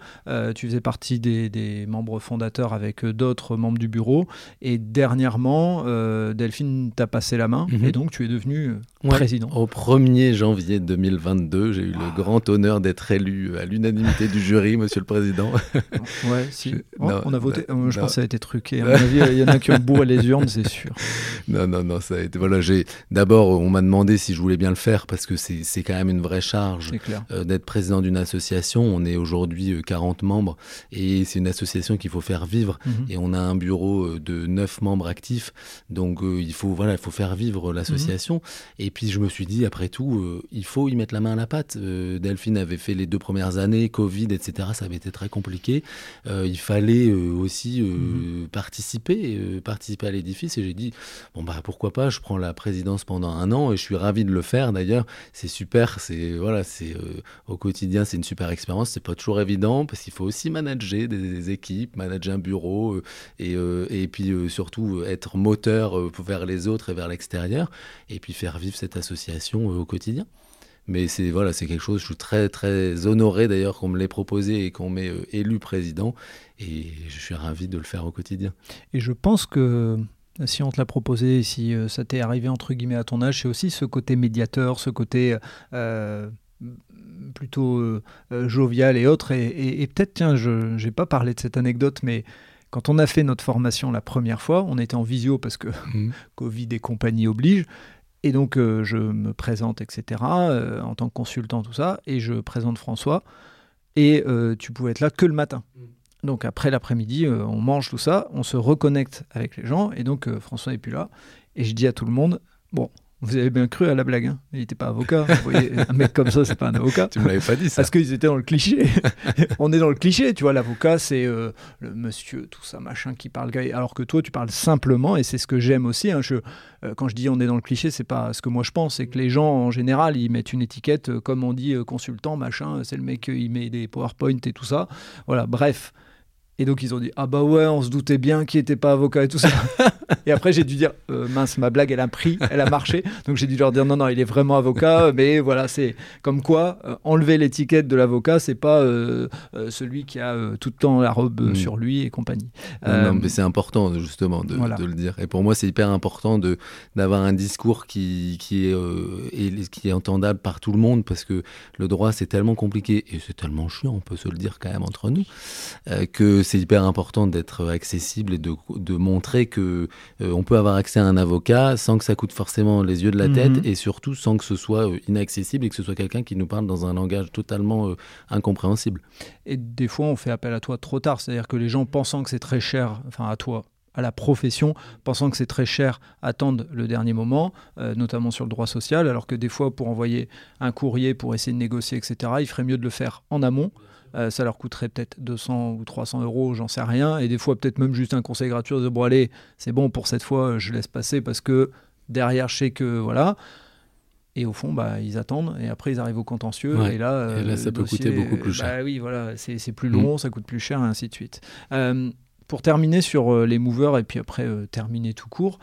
Tu faisais partie des, des membres fondateurs avec euh, d'autres membres du bureau. Et dernièrement, euh, Delphine t'a passé la main Mhm. et donc tu es devenu euh, Ouais. président. Au 1er janvier 2022, j'ai eu le grand honneur d'être élu à l'unanimité du jury, monsieur le président. Ouais, si. Je- Oh, non, on a voté. non, Euh, je non. pense que ça a été truqué. À mon avis, il y en a qui ont bourré les urnes, c'est sûr. Non, non, non, ça a été. Voilà, j'ai. D'abord, on m'a demandé si je voulais bien le faire parce que c'est c'est quand même une vraie charge. Euh, d'être président d'une association. On est aujourd'hui euh, 40 membres et c'est une association qu'il faut faire vivre. Mhm. Et on a un bureau euh, de 9 membres actifs. Donc euh, il faut voilà, il faut faire vivre l'association. Et puis je me suis dit, après tout, euh, il faut y mettre la main à la pâte. Euh, Delphine avait fait les deux premières années, Covid, etc. Ça avait été très compliqué. Euh, il fallait aussi mhm. participer, participer à l'édifice. Et j'ai dit, bon bah pourquoi pas, je prends la présidence pendant un an et je suis ravi de le faire. D'ailleurs, c'est super. C'est voilà, c'est au quotidien, c'est une super expérience. C'est pas toujours évident parce qu'il faut aussi manager des, équipes, manager un bureau et, et puis surtout être moteur vers les autres et vers l'extérieur. Et puis faire vivre cette association euh, au quotidien. Mais c'est voilà, c'est quelque chose. Je suis très très honoré d'ailleurs qu'on me l'ait proposé et qu'on m'ait euh, élu président. Et je suis ravi de le faire au quotidien. Et je pense que si on te l'a proposé, si euh, ça t'est arrivé entre guillemets à ton âge, c'est aussi ce côté médiateur, ce côté plutôt jovial et autres. Et, peut-être, tiens, je n'ai pas parlé de cette anecdote, mais quand on a fait notre formation la première fois, on était en visio parce que mmh. Covid et compagnie oblige. Et donc, euh, je me présente, etc., euh, en tant que consultant, tout ça, et je présente François. Et euh, tu pouvais être là que le matin. Mm. Donc, après l'après-midi, on mange tout ça, on se reconnecte avec les gens, et donc François n'est plus là. Et je dis à tout le monde Bon, vous avez bien cru à la blague, hein il n'était pas avocat. Vous voyez, un mec comme ça, c'est pas un avocat. tu me l'avais pas dit ça. Parce qu'ils étaient dans le cliché. on est dans le cliché, tu vois, l'avocat, c'est euh, le monsieur, tout ça, machin, qui parle. Alors que toi, tu parles simplement, et c'est ce que j'aime aussi. Hein, je, euh, quand je dis on est dans le cliché, c'est pas ce que moi je pense, c'est que les gens, en général, ils mettent une étiquette, euh, comme on dit consultant, machin, c'est le mec, il met des PowerPoint et tout ça. Voilà, bref. Et donc ils ont dit ah bah ouais, on se doutait bien qu'il n'était pas avocat et tout ça. et après j'ai dû dire euh, mince, ma blague elle a pris, elle a marché. Donc j'ai dû leur dire non non, il est vraiment avocat, mais voilà c'est comme quoi euh, enlever l'étiquette de l'avocat, c'est pas euh, celui qui a tout le temps la robe mm. sur lui et compagnie. Non, mais c'est important justement de, de, le dire. Et pour moi c'est hyper important de d'avoir un discours qui qui est qui est entendable par tout le monde parce que le droit c'est tellement compliqué et c'est tellement chiant, on peut se le dire quand même entre nous que c'est hyper important d'être accessible et de, de montrer que euh, on peut avoir accès à un avocat sans que ça coûte forcément les yeux de la mhm. tête et surtout sans que ce soit euh, inaccessible et que ce soit quelqu'un qui nous parle dans un langage totalement euh, incompréhensible. Et des fois, on fait appel à toi trop tard, c'est-à-dire que les gens pensant que c'est très cher, enfin à toi, à la profession, pensant que c'est très cher, attendent le dernier moment, notamment sur le droit social, alors que des fois, pour envoyer un courrier, pour essayer de négocier, etc., il ferait mieux de le faire en amont. Euh, ça leur coûterait peut-être 200 ou 300 euros, j'en sais rien. Et des fois, peut-être même juste un conseil gratuit de bon, allez, c'est bon pour cette fois, je laisse passer parce que derrière, je sais que voilà. Et au fond, bah, ils attendent et après ils arrivent au contentieux. Et là, et là ça peut coûter beaucoup plus cher. Bah, oui, voilà, c'est plus long, mm. ça coûte plus cher et ainsi de suite. Euh, pour terminer sur euh, les movers et puis après terminer tout court,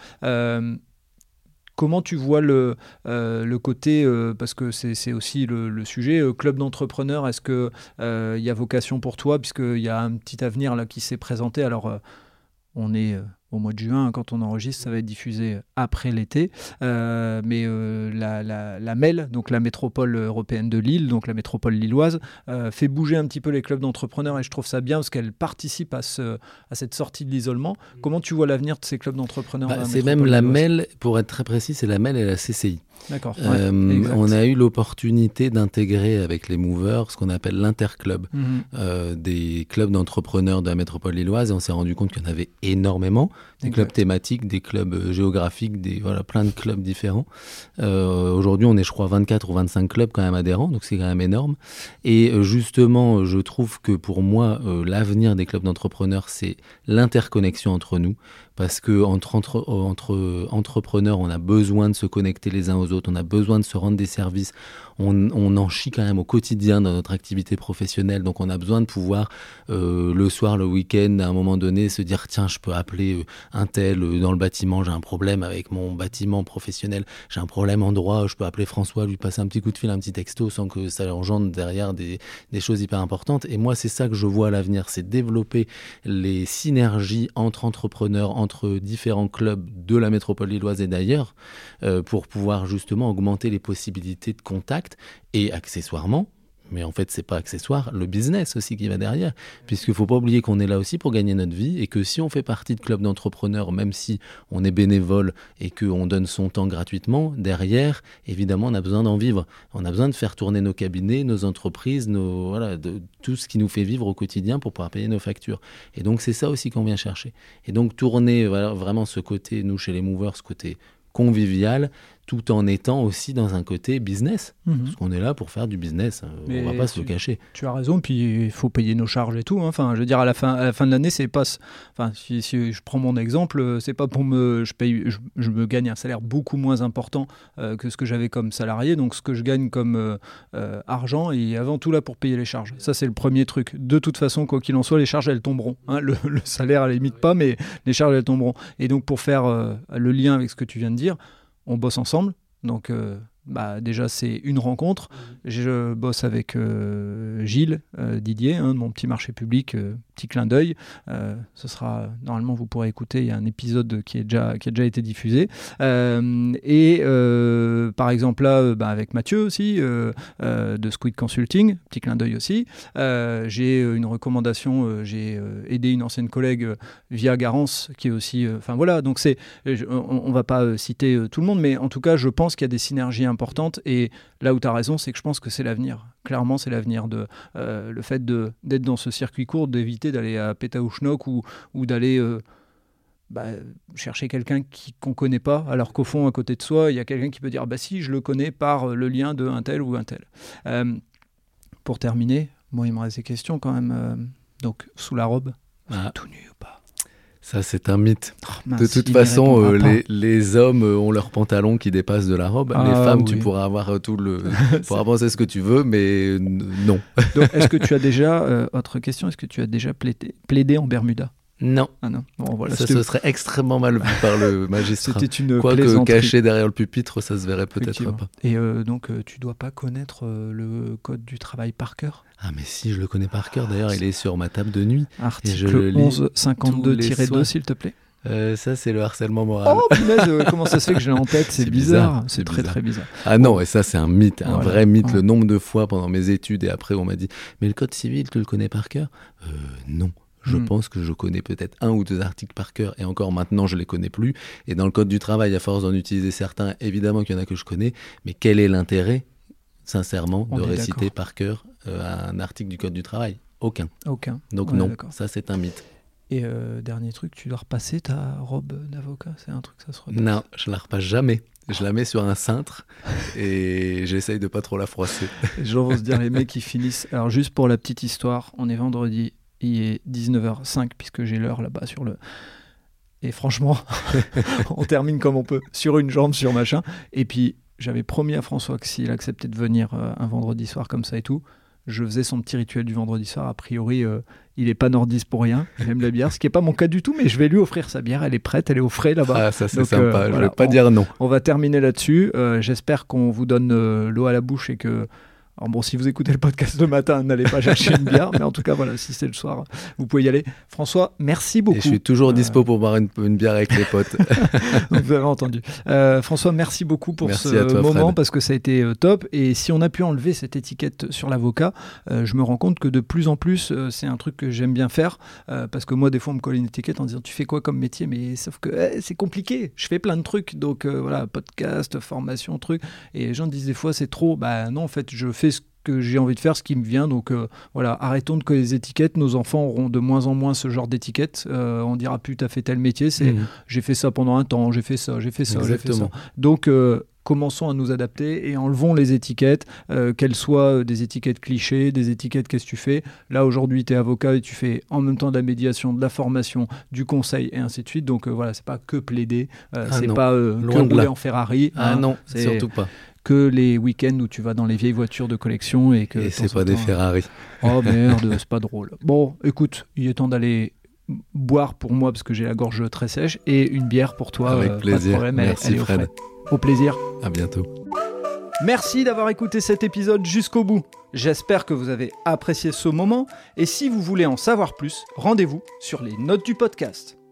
Comment tu vois le, euh, côté, euh, parce que c'est aussi le, sujet, euh, club d'entrepreneurs, est-ce qu'il il y a vocation pour toi, puisqu'il y a un petit avenir là qui s'est présenté Alors, on est au mois de juin, quand on enregistre, ça va être diffusé après l'été. Euh, mais euh, la, la, MEL, donc la métropole européenne de Lille, donc la métropole lilloise, euh, fait bouger un petit peu les clubs d'entrepreneurs et je trouve ça bien parce qu'elle participe à, ce, à cette sortie de l'isolement. Comment tu vois l'avenir de ces clubs d'entrepreneurs bah, C'est même la MEL, pour être très précis, c'est la MEL et la CCI. D'accord. on a eu l'opportunité d'intégrer avec les movers ce qu'on appelle l'interclub, mhm. des clubs d'entrepreneurs de la métropole lilloise et on s'est rendu compte qu'il y en avait énormément des clubs thématiques, des clubs euh, géographiques, des voilà plein de clubs différents. Euh, Aujourd'hui, on est, je crois, 24 ou 25 clubs quand même adhérents, donc c'est quand même énorme. Et euh, justement, je trouve que pour moi, euh, l'avenir des clubs d'entrepreneurs, c'est l'interconnexion entre nous parce que entre, entre, entrepreneurs, on a besoin de se connecter les uns aux autres, on a besoin de se rendre des services, on, en chie quand même au quotidien dans notre activité professionnelle, donc on a besoin de pouvoir euh, le soir, le week-end, à un moment donné, se dire tiens, je peux appeler euh, un tel euh, dans le bâtiment, j'ai un problème avec mon bâtiment professionnel, j'ai un problème en droit, je peux appeler François, lui passer un petit coup de fil, un petit texto, sans que ça engendre derrière des, choses hyper importantes. Et moi, c'est ça que je vois à l'avenir, c'est développer les synergies entre entrepreneurs, entre différents clubs de la métropole lilloise et d'ailleurs, pour pouvoir justement augmenter les possibilités de contact et accessoirement mais en fait, c'est pas accessoire, le business aussi qui va derrière. Puisqu'il faut pas oublier qu'on est là aussi pour gagner notre vie et que si on fait partie de club d'entrepreneurs, même si on est bénévole et qu'on donne son temps gratuitement, derrière, évidemment, on a besoin d'en vivre. On a besoin de faire tourner nos cabinets, nos entreprises, de, tout ce qui nous fait vivre au quotidien pour pouvoir payer nos factures. Et donc, c'est ça aussi qu'on vient chercher. Et donc, tourner vraiment ce côté, nous, chez les movers, ce côté convivial, tout en étant aussi dans un côté business. Mhm. Parce qu'on est là pour faire du business, hein. Mais on va pas se le cacher. Tu as raison, puis il faut payer nos charges et tout. hein. Enfin, je veux dire, à la fin, à la fin de l'année, c'est pas. Enfin, si, si je prends mon exemple, euh, c'est pas pour me. Je, paye, je, je me gagne un salaire beaucoup moins important euh, que ce que j'avais comme salarié. Donc, ce que je gagne comme euh, euh, argent est avant tout là pour payer les charges. Ça, c'est le premier truc. De toute façon, quoi qu'il en soit, les charges, elles tomberont. hein. Le, le salaire, à la limite pas, mais les charges, elles tomberont. Et donc, pour faire euh, le lien avec ce que tu viens de dire, on bosse ensemble. Donc, euh, bah, déjà, c'est une rencontre. Je bosse avec euh, Gilles euh, Didier, hein, mon petit marché public, euh, petit clin d'œil. Ce sera normalement vous pourrez écouter. Il y a un épisode qui est déjà qui a déjà été diffusé. Et par exemple là, bah, avec Mathieu aussi de Squid Consulting, petit clin d'œil aussi. J'ai une recommandation. j'ai aidé une ancienne collègue via Garance, qui est aussi. Enfin voilà, donc c'est. On, on va pas citer tout le monde, mais en tout cas, je pense qu'il y a des synergies importantes. Et là où tu as raison, c'est que je pense que c'est l'avenir. Clairement, c'est l'avenir de euh, le fait d'être dans ce circuit court, d'éviter d'aller à Pétaouchnok ou, ou d'aller euh, bah, chercher quelqu'un qu'on connaît pas, alors qu'au fond, à côté de soi, il y a quelqu'un qui peut dire bah si, je le connais par le lien de un tel ou un tel. Euh, pour terminer, moi, il me reste des questions quand même. donc, sous la robe, Ah, tout nu ou pas ça, c'est un mythe. Oh, mince, de toute façon, euh, les, les hommes ont leurs pantalons qui dépassent de la robe. les Ah, femmes, tu pourras avoir euh, tout le. tu pourras penser ce que tu veux, mais euh, non. Donc, est-ce que tu as déjà, euh, autre question, est-ce que tu as déjà plaidé, plaidé en Bermuda? Non. Ah non, bon voilà, ça, ce serait extrêmement mal vu par le magistrat. c'était une Quoique plaisanterie. caché derrière le pupitre, ça se verrait peut-être pas. Et euh, donc, euh, tu dois pas connaître euh, le code du travail par cœur? Ah, mais si, je le connais par cœur. D'ailleurs, il est sur ma table de nuit. Article le lis tous les 1152-2, soirs. s'il te plaît. Euh, ça, c'est le harcèlement moral. Oh, punaise, euh, comment ça se fait que je l'ai en tête? C'est bizarre. bizarre, C'est très, très bizarre. Ah non, et ça, c'est un mythe, un Voilà. vrai mythe. Ouais. Le nombre de fois pendant mes études et après, on m'a dit Mais le code civil, tu le connais par cœur? Euh, Non. Je Hmm. pense que je connais peut-être un ou deux articles par cœur et encore maintenant, je les connais plus. Et dans le code du travail, à force d'en utiliser certains, évidemment qu'il y en a que je connais. Mais quel est l'intérêt, sincèrement, On de réciter par cœur euh, un article du code du travail? Aucun. Aucun. Donc non, ça c'est un mythe. Et euh, dernier truc, tu dois repasser ta robe d'avocat? C'est un truc, ça se repasse? Non, je la repasse jamais. Je la mets sur un cintre et j'essaye de pas trop la froisser. Les gens vont se dire, les mecs, ils finissent. Alors, juste pour la petite histoire, on est vendredi, il est 19h05, puisque j'ai l'heure là-bas sur le. Et franchement, on termine comme on peut, sur une jambe, sur machin. Et puis, j'avais promis à François que s'il acceptait de venir euh, un vendredi soir comme ça et tout, je faisais son petit rituel du vendredi soir. A priori, euh, il est pas nordiste pour rien, il aime la bière, ce qui n'est pas mon cas du tout, mais je vais lui offrir sa bière. Elle est prête, elle est au frais là-bas. Ah, ça c'est Donc, sympa. euh, je voilà, vais pas on- dire non. On va terminer là-dessus. Euh, J'espère qu'on vous donne euh, l'eau à la bouche et que. Alors bon, si vous écoutez le podcast le matin, n'allez pas chercher une bière, mais en tout cas, voilà, si c'est le soir, vous pouvez y aller. François, merci beaucoup. Et je suis toujours Euh, dispo pour boire une, une bière avec les potes. vous avez entendu. Euh, François, merci beaucoup pour Merci ce toi, moment Fred. parce que ça a été euh, top. Et si on a pu enlever cette étiquette sur l'avocat, euh, je me rends compte que de plus en plus, c'est un truc que j'aime bien faire parce que moi, des fois, on me colle une étiquette en disant tu fais quoi comme métier, mais sauf que eh, c'est compliqué. Je fais plein de trucs, donc voilà, podcast, formation, trucs. Et les gens disent des fois c'est trop. Bah non, en fait, je fais que j'ai envie de faire, ce qui me vient. Donc euh, voilà, arrêtons de coller les étiquettes. Nos enfants auront de moins en moins ce genre d'étiquettes. Euh, on dira plus t'as fait tel métier. C'est Mhm. j'ai fait ça pendant un temps, j'ai fait ça, j'ai fait ça, j'ai fait ça. Donc, euh, commençons à nous adapter et enlevons les étiquettes, euh, qu'elles soient des étiquettes clichés, des étiquettes qu'est-ce que tu fais? Là, aujourd'hui, tu es avocat et tu fais en même temps de la médiation, de la formation, du conseil et ainsi de suite. Donc, euh, voilà, c'est pas que plaider, euh, Ah c'est pas loin que rouler en Ferrari, Ah hein, non, surtout pas. Que les week-ends où tu vas dans les vieilles voitures de collection et que. Et c'est pas des temps- Ferrari. Oh merde, c'est pas drôle. Bon, écoute, il est temps d'aller boire pour moi parce que j'ai la gorge très sèche et une bière pour toi. Avec euh, pas de plaisir. problème, Merci elle Fred. Au plaisir. À bientôt. Merci d'avoir écouté cet épisode jusqu'au bout. J'espère que vous avez apprécié ce moment et si vous voulez en savoir plus, rendez-vous sur les notes du podcast.